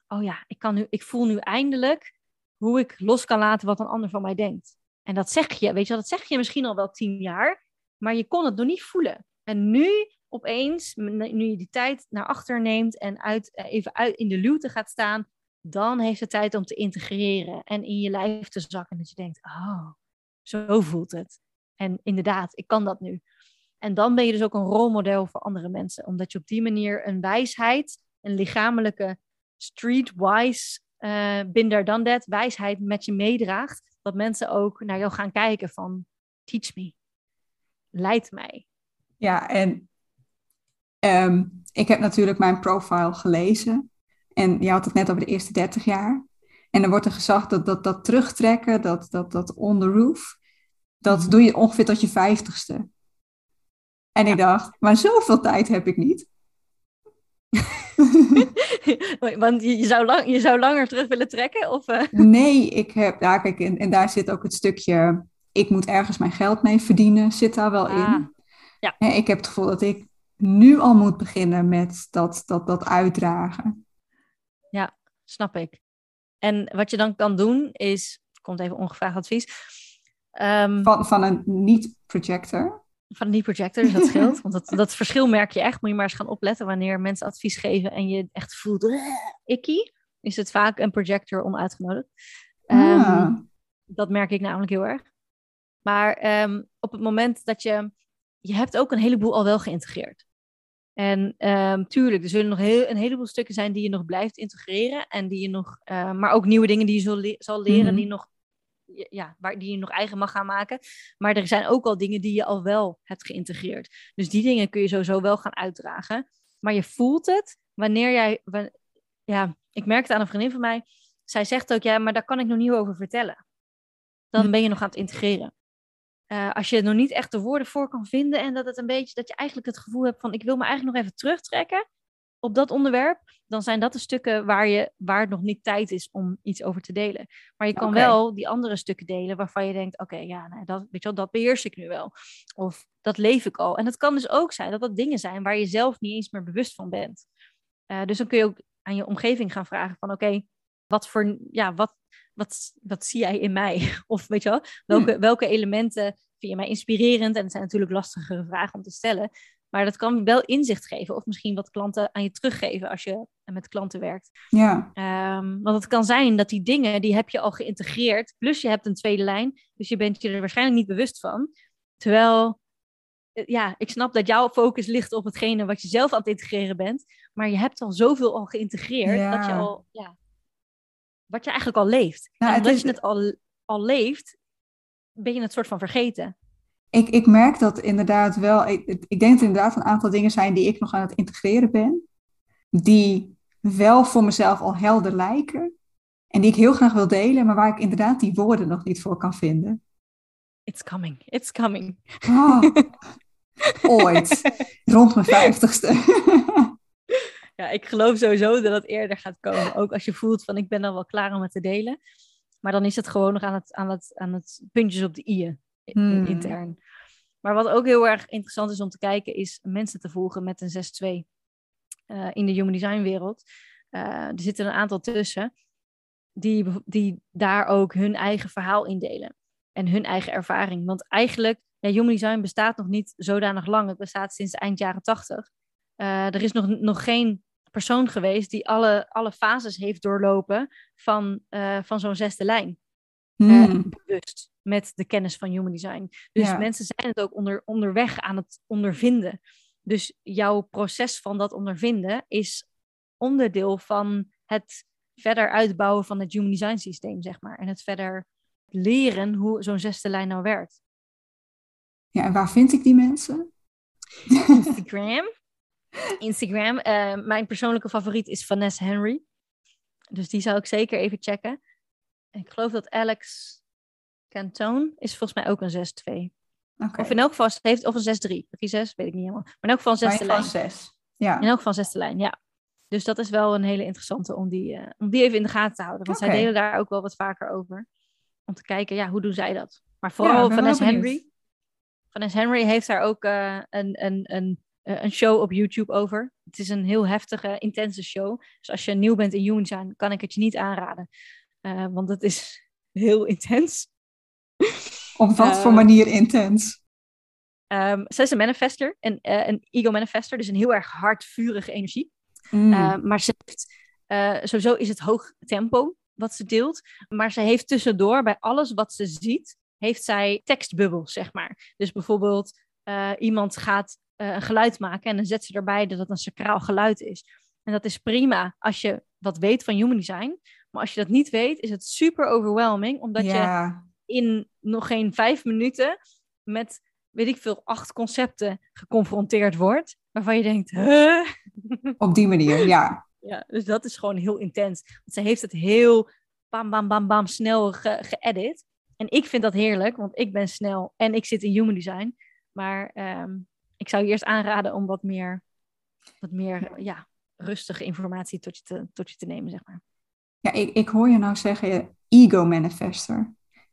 oh ja, ik, kan nu, ik voel nu eindelijk hoe ik los kan laten wat een ander van mij denkt. En dat zeg je, weet je wel, dat zeg je misschien al wel tien jaar, maar je kon het nog niet voelen. En nu opeens, nu je die tijd naar achter neemt en uit, eh, even uit in de luwte gaat staan, dan heeft het tijd om te integreren en in je lijf te zakken. Dat je denkt, oh, zo voelt het. En inderdaad, ik kan dat nu. En dan ben je dus ook een rolmodel voor andere mensen. Omdat je op die manier een wijsheid, een lichamelijke streetwise, uh, binder dan dat, wijsheid met je meedraagt. Dat mensen ook naar jou gaan kijken van, teach me, leid mij. Ja, en um, ik heb natuurlijk mijn profile gelezen. En je had het net over de eerste 30 jaar. En dan wordt er gezegd dat dat, dat terugtrekken, dat, dat, dat on the roof, dat mhm. doe je ongeveer tot je vijftigste. En ik dacht, maar zoveel tijd heb ik niet. Want je, zou lang, je zou langer terug willen trekken? Of, uh... Nee, ik heb, ja, kijk, en, en, daar zit ook het stukje, ik moet ergens mijn geld mee verdienen, zit daar wel ah, in. Ja. Ik heb het gevoel dat ik nu al moet beginnen met dat, dat, dat uitdragen. Ja, snap ik. En wat je dan kan doen is, komt even ongevraagd advies. Um... Van, van een niet-projector? van die projector, dus dat scheelt. Want dat, dat verschil merk je echt. Moet je maar eens gaan opletten wanneer mensen advies geven en je echt voelt, ikkie, is het vaak een projector onuitgenodigd. Ah. Um, dat merk ik namelijk heel erg. Maar um, op het moment dat je, je hebt ook een heleboel al wel geïntegreerd. En um, tuurlijk, er zullen nog heel, een heleboel stukken zijn die je nog blijft integreren. En die je nog, uh, maar ook nieuwe dingen die je zal, le zal leren, mm die nog ja, waar, die je nog eigen mag gaan maken. Maar er zijn ook al dingen die je al wel hebt geïntegreerd. Dus die dingen kun je sowieso wel gaan uitdragen. Maar je voelt het wanneer jij. Ja, ik merkte aan een vriendin van mij. Zij zegt ook, ja, maar daar kan ik nog niet over vertellen. Dan hm. ben je nog aan het integreren. Uh, als je er nog niet echt de woorden voor kan vinden en dat het een beetje, dat je eigenlijk het gevoel hebt van, ik wil me eigenlijk nog even terugtrekken op dat onderwerp, dan zijn dat de stukken waar, je, waar het nog niet tijd is om iets over te delen. Maar je kan wel die andere stukken delen waarvan je denkt, oké, ja, nou, dat, weet je wel, dat beheers ik nu wel. Of dat leef ik al. En het kan dus ook zijn dat dat dingen zijn waar je zelf niet eens meer bewust van bent. Uh, dus dan kun je ook aan je omgeving gaan vragen van, oké, wat voor, ja, wat, wat, wat zie jij in mij? Of weet je wel, welke, hm. welke elementen vind je mij inspirerend? En het zijn natuurlijk lastigere vragen om te stellen. Maar dat kan wel inzicht geven of misschien wat klanten aan je teruggeven als je met klanten werkt. Ja. Um, want het kan zijn dat die dingen, die heb je al geïntegreerd, plus je hebt een tweede lijn, dus je bent je er waarschijnlijk niet bewust van. Terwijl, eh, ja, ik snap dat jouw focus ligt op hetgene wat je zelf aan het integreren bent, maar je hebt al zoveel al geïntegreerd dat je al, ja, wat je eigenlijk al leeft. Nou, en het omdat is- je het al, al leeft, ben je het soort van vergeten. Ik, ik merk dat inderdaad wel. Ik, ik denk dat er inderdaad een aantal dingen zijn die ik nog aan het integreren ben. Die wel voor mezelf al helder lijken. En die ik heel graag wil delen, maar waar ik inderdaad die woorden nog niet voor kan vinden. It's coming, it's coming. Oh, ooit. Rond mijn vijftigste. Ja, ik geloof sowieso dat het eerder gaat komen. Ook als je voelt van ik ben dan wel klaar om het te delen. Maar dan is het gewoon nog aan het, aan het, aan het puntjes op de i'en Hmm. intern. Maar wat ook heel erg interessant is om te kijken, is mensen te volgen met een 6-2 eh, in de human design wereld. Eh, er zitten een aantal tussen die, die daar ook hun eigen verhaal in delen. En hun eigen ervaring. Want eigenlijk, ja, human design bestaat nog niet zodanig lang. Het bestaat sinds eind jaren 80. Eh, er is nog, nog geen persoon geweest die alle, alle fases heeft doorlopen van, eh, van zo'n zesde lijn. Eh, Hmm. bewust met de kennis van human design. Dus Ja. mensen zijn het ook onder, onderweg aan het ondervinden. Dus jouw proces van dat ondervinden is onderdeel van het verder uitbouwen van het human design systeem, zeg maar. En het verder leren hoe zo'n zesde lijn nou werkt. Ja, en waar vind ik die mensen? Instagram. Instagram. eh, mijn persoonlijke favoriet is Vanessa Henry. Dus die zou ik zeker even checken. Ik geloof dat Alex Cantone is volgens mij ook een 6-2. Oké. Of in elk geval, heeft of een 6-3. 3-6, weet ik niet helemaal. Maar in elk geval een zesde lijn. ieder geval zes. Ja. In elk geval zesde lijn, ja. Dus dat is wel een hele interessante om die, eh, om die even in de gaten te houden. Want zij delen daar ook wel wat vaker over. Om te kijken, ja, hoe doen zij dat? Maar vooral Vanessa. Henry. Vanessa Henry heeft daar ook eh, een, een, een, eh, een show op YouTube over. Het is een heel heftige, intense show. Dus als je nieuw bent in Design, kan ik het je niet aanraden. Eh, want het is heel intens. Op wat voor Eh, manier intens? Ehm zij is een manifester, een, een ego manifester, dus een heel erg hardvurige energie. Mm. Maar ze heeft, sowieso is het hoog tempo wat ze deelt. Maar ze heeft tussendoor, bij alles wat ze ziet, heeft zij tekstbubbels, zeg maar. Dus bijvoorbeeld, iemand gaat eh, een geluid maken en dan zet ze erbij dat het een sacraal geluid is. En dat is prima als je wat weet van human design. Maar als je dat niet weet, is het super overwhelming. Omdat je in nog geen vijf minuten met, weet ik veel, acht concepten geconfronteerd wordt. Waarvan je denkt, huh? Op die manier, ja. Ja, dus dat is gewoon heel intens. Want ze heeft het heel bam, bam, bam, bam snel ge- geëdit. En ik vind dat heerlijk, want ik ben snel en ik zit in human design. Maar ehm, ik zou je eerst aanraden om wat meer, wat meer ja, rustige informatie tot je, te, tot je te nemen, zeg maar. Ja, ik, ik hoor je nou zeggen ego manifester.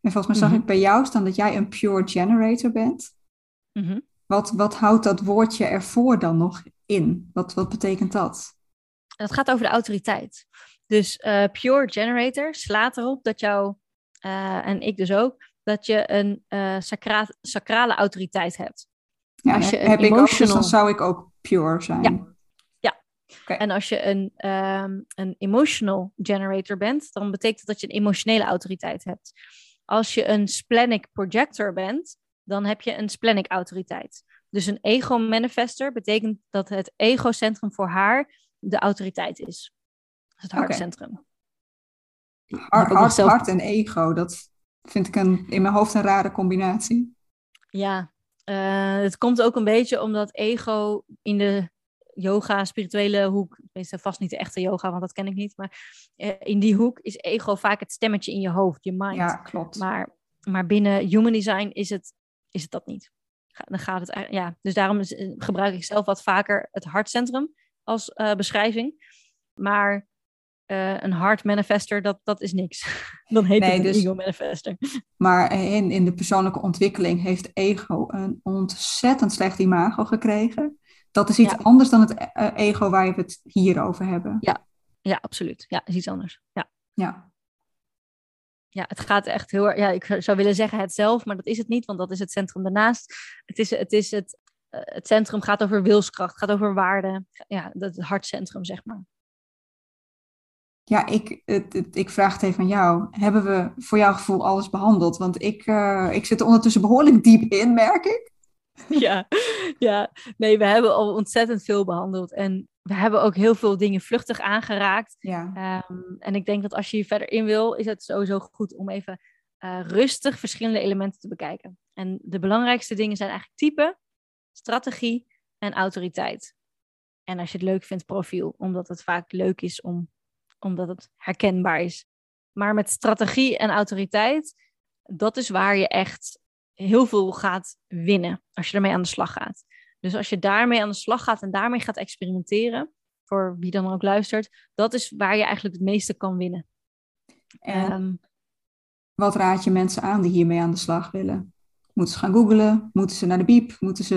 En volgens mij zag Mhm. ik bij jou staan dat jij een pure generator bent. Mhm. Wat, wat houdt dat woordje ervoor dan nog in? Wat, wat betekent dat? Dat gaat over de autoriteit. Dus eh, pure generator slaat erop dat jou, eh, en ik dus ook, dat je een eh, sacra- sacrale autoriteit hebt. Ja, Als je heb, heb ik ook, dus dan emotional- zou ik ook pure zijn. Ja. En als je een, ehm, een emotional generator bent, dan betekent dat dat je een emotionele autoriteit hebt. Als je een splenic projector bent, dan heb je een splenic autoriteit. Dus een ego manifester betekent dat het egocentrum voor haar de autoriteit is. Het hartcentrum. Hart, zelf- hart en ego, dat vind ik een, in mijn hoofd een rare combinatie. Ja, eh, het komt ook een beetje omdat ego in de yoga, spirituele hoek, tenminste vast niet de echte yoga, want dat ken ik niet, maar eh, in die hoek is ego vaak het stemmetje in je hoofd, je mind. Ja, klopt. Maar, maar binnen human design is het, is het dat niet. Dan gaat het, ja, dus daarom is- eh, gebruik ik zelf wat vaker het hartcentrum als beschrijving. Maar eh, een hart manifester, dat, dat is niks. Dan heet Nee, het een dus- ego manifester. Maar in, in de persoonlijke ontwikkeling heeft ego een ontzettend slecht imago gekregen. Dat is iets Ja. anders dan het eh, ego waar we het hier over hebben. Ja, absoluut. Ja, is iets anders. Ja. Ja. ja, het gaat echt heel erg. Ja, ik zou willen zeggen het zelf, maar dat is het niet, want dat is het centrum daarnaast. Het, is, het, is het, eh, het centrum gaat over wilskracht, gaat over waarde. Ja, dat het hartcentrum, zeg maar. Ja, ik, het, het- ik vraag het even aan jou. Hebben we voor jouw gevoel alles behandeld? Want ik, eh, ik zit er ondertussen behoorlijk diep in, merk ik. Ja, ja, nee, we hebben al ontzettend veel behandeld. En we hebben ook heel veel dingen vluchtig aangeraakt. Ja. Ehm, en ik denk dat als je hier verder in wil, is het sowieso goed om even uh, rustig verschillende elementen te bekijken. En de belangrijkste dingen zijn eigenlijk type, strategie en autoriteit. En als je het leuk vindt, profiel, omdat het vaak leuk is om, omdat het herkenbaar is. Maar met strategie en autoriteit, dat is waar je echt heel veel gaat winnen als je ermee aan de slag gaat. Dus als je daarmee aan de slag gaat en daarmee gaat experimenteren, voor wie dan ook luistert, dat is waar je eigenlijk het meeste kan winnen. En ehm, wat raad je mensen aan die hiermee aan de slag willen? Moeten ze gaan googlen? Moeten ze naar de biep? Moeten ze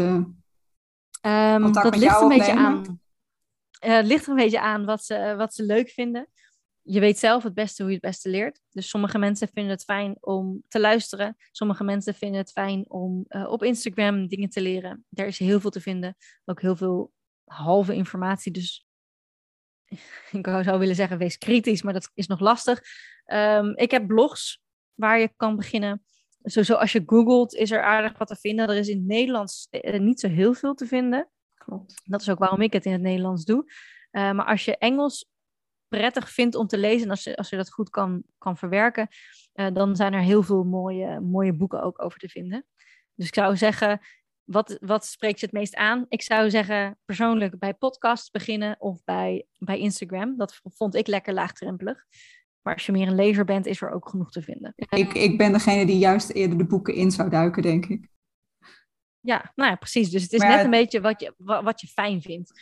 um, dat ligt een beetje aan. Uh, het ligt er een beetje aan wat ze, wat ze leuk vinden. Je weet zelf het beste hoe je het beste leert. Dus sommige mensen vinden het fijn om te luisteren. Sommige mensen vinden het fijn om uh, op Instagram dingen te leren. Er is heel veel te vinden. Ook heel veel halve informatie. Dus ik zou willen zeggen, wees kritisch, maar dat is nog lastig. Um, ik heb blogs waar je kan beginnen. Sowieso als je googelt is er aardig wat te vinden. Er is in het Nederlands eh, niet zo heel veel te vinden. Klopt. Dat is ook waarom ik het in het Nederlands doe. Uh, maar als je Engels prettig vindt om te lezen en als je, als je dat goed kan, kan verwerken, uh, dan zijn er heel veel mooie, mooie boeken ook over te vinden. Dus ik zou zeggen, wat, wat spreekt je het meest aan? Ik zou zeggen persoonlijk bij podcasts beginnen of bij, bij Instagram. Dat vond ik lekker laagdrempelig. Maar als je meer een lezer bent, is er ook genoeg te vinden. Ik, ik ben degene die juist eerder de boeken in zou duiken, denk ik. Ja, nou ja, precies. Dus het is net een beetje wat je, wat je fijn vindt.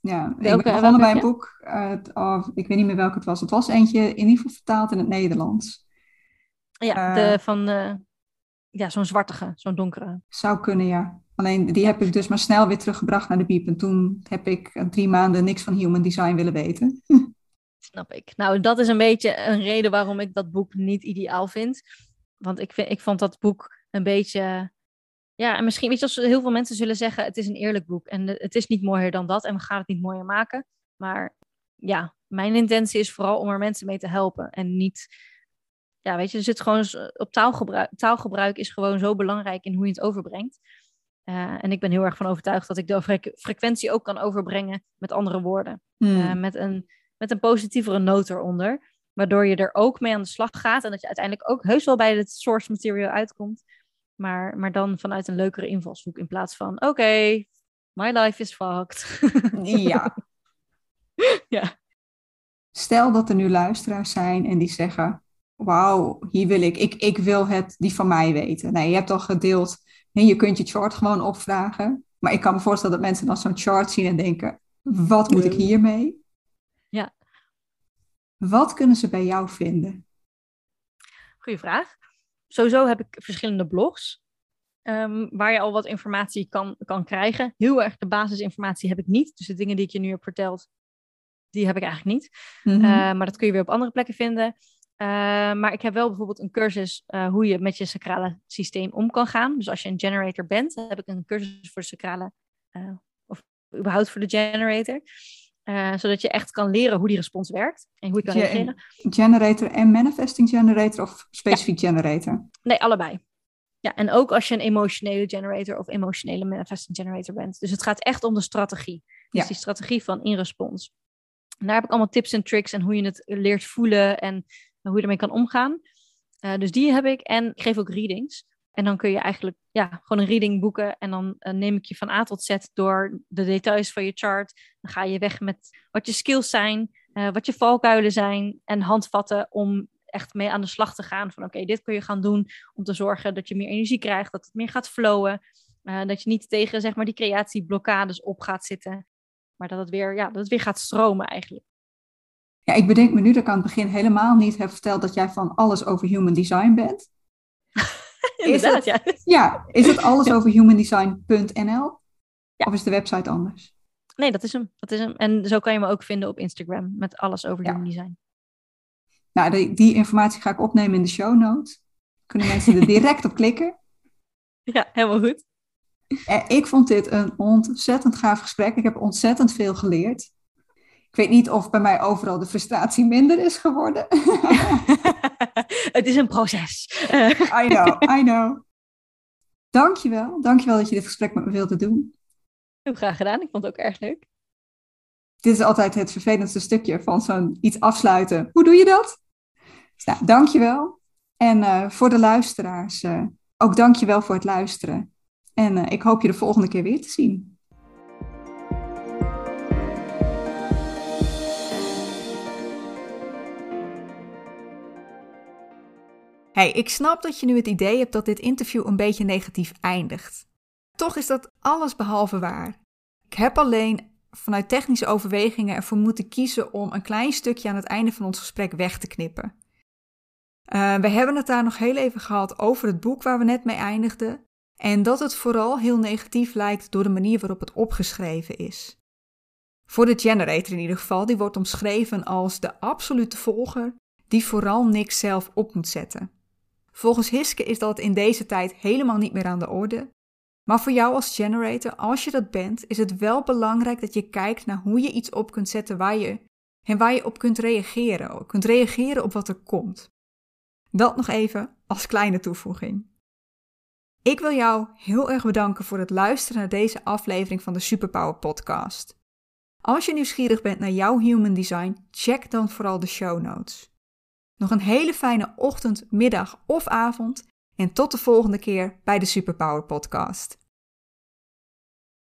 Ja, ik ben begonnen bij een boek, uh, ik weet niet meer welke het was. Het was eentje in ieder geval vertaald in het Nederlands. Ja, de, uh, van uh, ja, zo'n zwartige, zo'n donkere. Zou kunnen, ja. Alleen die heb ik dus maar snel weer teruggebracht naar de biep. En toen heb ik drie maanden niks van human design willen weten. Snap ik. Nou, dat is een beetje een reden waarom ik dat boek niet ideaal vind. Want ik, vind, ik vond dat boek een beetje. Ja, en misschien, weet je, als heel veel mensen zullen zeggen: het is een eerlijk boek en het is niet mooier dan dat en we gaan het niet mooier maken. Maar ja, mijn intentie is vooral om er mensen mee te helpen en niet. Ja, weet je, er zit gewoon op taalgebruik. Taalgebruik is gewoon zo belangrijk in hoe je het overbrengt. Uh, en ik ben heel erg van overtuigd dat ik de frequentie ook kan overbrengen met andere woorden. Hmm. Uh, met een met een positievere noot eronder. Waardoor je er ook mee aan de slag gaat en dat je uiteindelijk ook heus wel bij het source material uitkomt. Maar, maar dan vanuit een leukere invalshoek in plaats van: oké, okay, my life is fucked. ja. ja. Stel dat er nu luisteraars zijn en die zeggen: Wauw, hier wil ik. ik. Ik wil het, die van mij weten. Nee, je hebt al gedeeld. Nee, je kunt je chart gewoon opvragen. Maar ik kan me voorstellen dat mensen dan zo'n chart zien en denken: Wat moet ik hiermee? Ja. Wat kunnen ze bij jou vinden? Goeie vraag. Sowieso heb ik verschillende blogs. Um, waar je al wat informatie kan, kan krijgen. Heel erg de basisinformatie heb ik niet. Dus de dingen die ik je nu heb verteld, die heb ik eigenlijk niet. Mm -hmm. uh, maar dat kun je weer op andere plekken vinden. Uh, maar ik heb wel bijvoorbeeld een cursus uh, hoe je met je sacrale systeem om kan gaan. Dus als je een generator bent, heb ik een cursus voor de sacrale, of überhaupt voor de generator. Uh, zodat je echt kan leren hoe die respons werkt en hoe je kan Ge reageren. Generator en manifesting generator of specifiek ja. generator? Nee, allebei. Ja, en ook als je een emotionele generator of emotionele manifesting generator bent. Dus het gaat echt om de strategie. Dus ja. die strategie van in respons. En daar heb ik allemaal tips en tricks en hoe je het leert voelen en hoe je ermee kan omgaan. Uh, dus die heb ik en ik geef ook readings. En dan kun je eigenlijk ja, gewoon een reading boeken. En dan uh, neem ik je van A tot Z door de details van je chart. Dan ga je weg met wat je skills zijn, uh, wat je valkuilen zijn. En handvatten om echt mee aan de slag te gaan. Van oké, okay, dit kun je gaan doen om te zorgen dat je meer energie krijgt. Dat het meer gaat flowen. Uh, dat je niet tegen zeg maar, die creatieblokkades op gaat zitten. Maar dat het, weer, ja, dat het weer gaat stromen eigenlijk. Ja, ik bedenk me nu dat ik aan het begin helemaal niet heb verteld dat jij van alles over human design bent. Inderdaad, is het, ja. Ja, is het alles over humandesign.nl? Ja. Of is de website anders? Nee, dat is hem. Dat is hem. En zo kan je me ook vinden op Instagram met alles over ja. human design. Nou, die, die, informatie ga ik opnemen in de show notes. Kunnen mensen er direct op klikken? Ja, helemaal goed. En ik vond dit een ontzettend gaaf gesprek. Ik heb ontzettend veel geleerd. Ik weet niet of bij mij overal de frustratie minder is geworden. het is een proces. I know, I know. Dankjewel. Dankjewel dat je dit gesprek met me wilde doen. Heel graag gedaan. Ik vond het ook erg leuk. dit is altijd het vervelendste stukje van zo'n iets afsluiten. Hoe doe je dat? Dus nou, dankjewel. En uh, voor de luisteraars, uh, ook dankjewel voor het luisteren. En uh, ik hoop je de volgende keer weer te zien. Hey, ik snap dat je nu het idee hebt dat dit interview een beetje negatief eindigt. Toch is dat alles behalve waar. Ik heb alleen vanuit technische overwegingen ervoor moeten kiezen om een klein stukje aan het einde van ons gesprek weg te knippen. Uh, we hebben het daar nog heel even gehad over het boek waar we net mee eindigden. En dat het vooral heel negatief lijkt door de manier waarop het opgeschreven is. Voor de generator in ieder geval, die wordt omschreven als de absolute volger die vooral niks zelf op moet zetten. Volgens Hiske is dat in deze tijd helemaal niet meer aan de orde. Maar voor jou als generator, als je dat bent, is het wel belangrijk dat je kijkt naar hoe je iets op kunt zetten waar je, en waar je op kunt reageren. Kunt reageren op wat er komt. Dat nog even als kleine toevoeging. Ik wil jou heel erg bedanken voor het luisteren naar deze aflevering van de Superpower Podcast. Als je nieuwsgierig bent naar jouw human design, check dan vooral de show notes. Nog een hele fijne ochtend, middag of avond en tot de volgende keer bij de Superpower Podcast.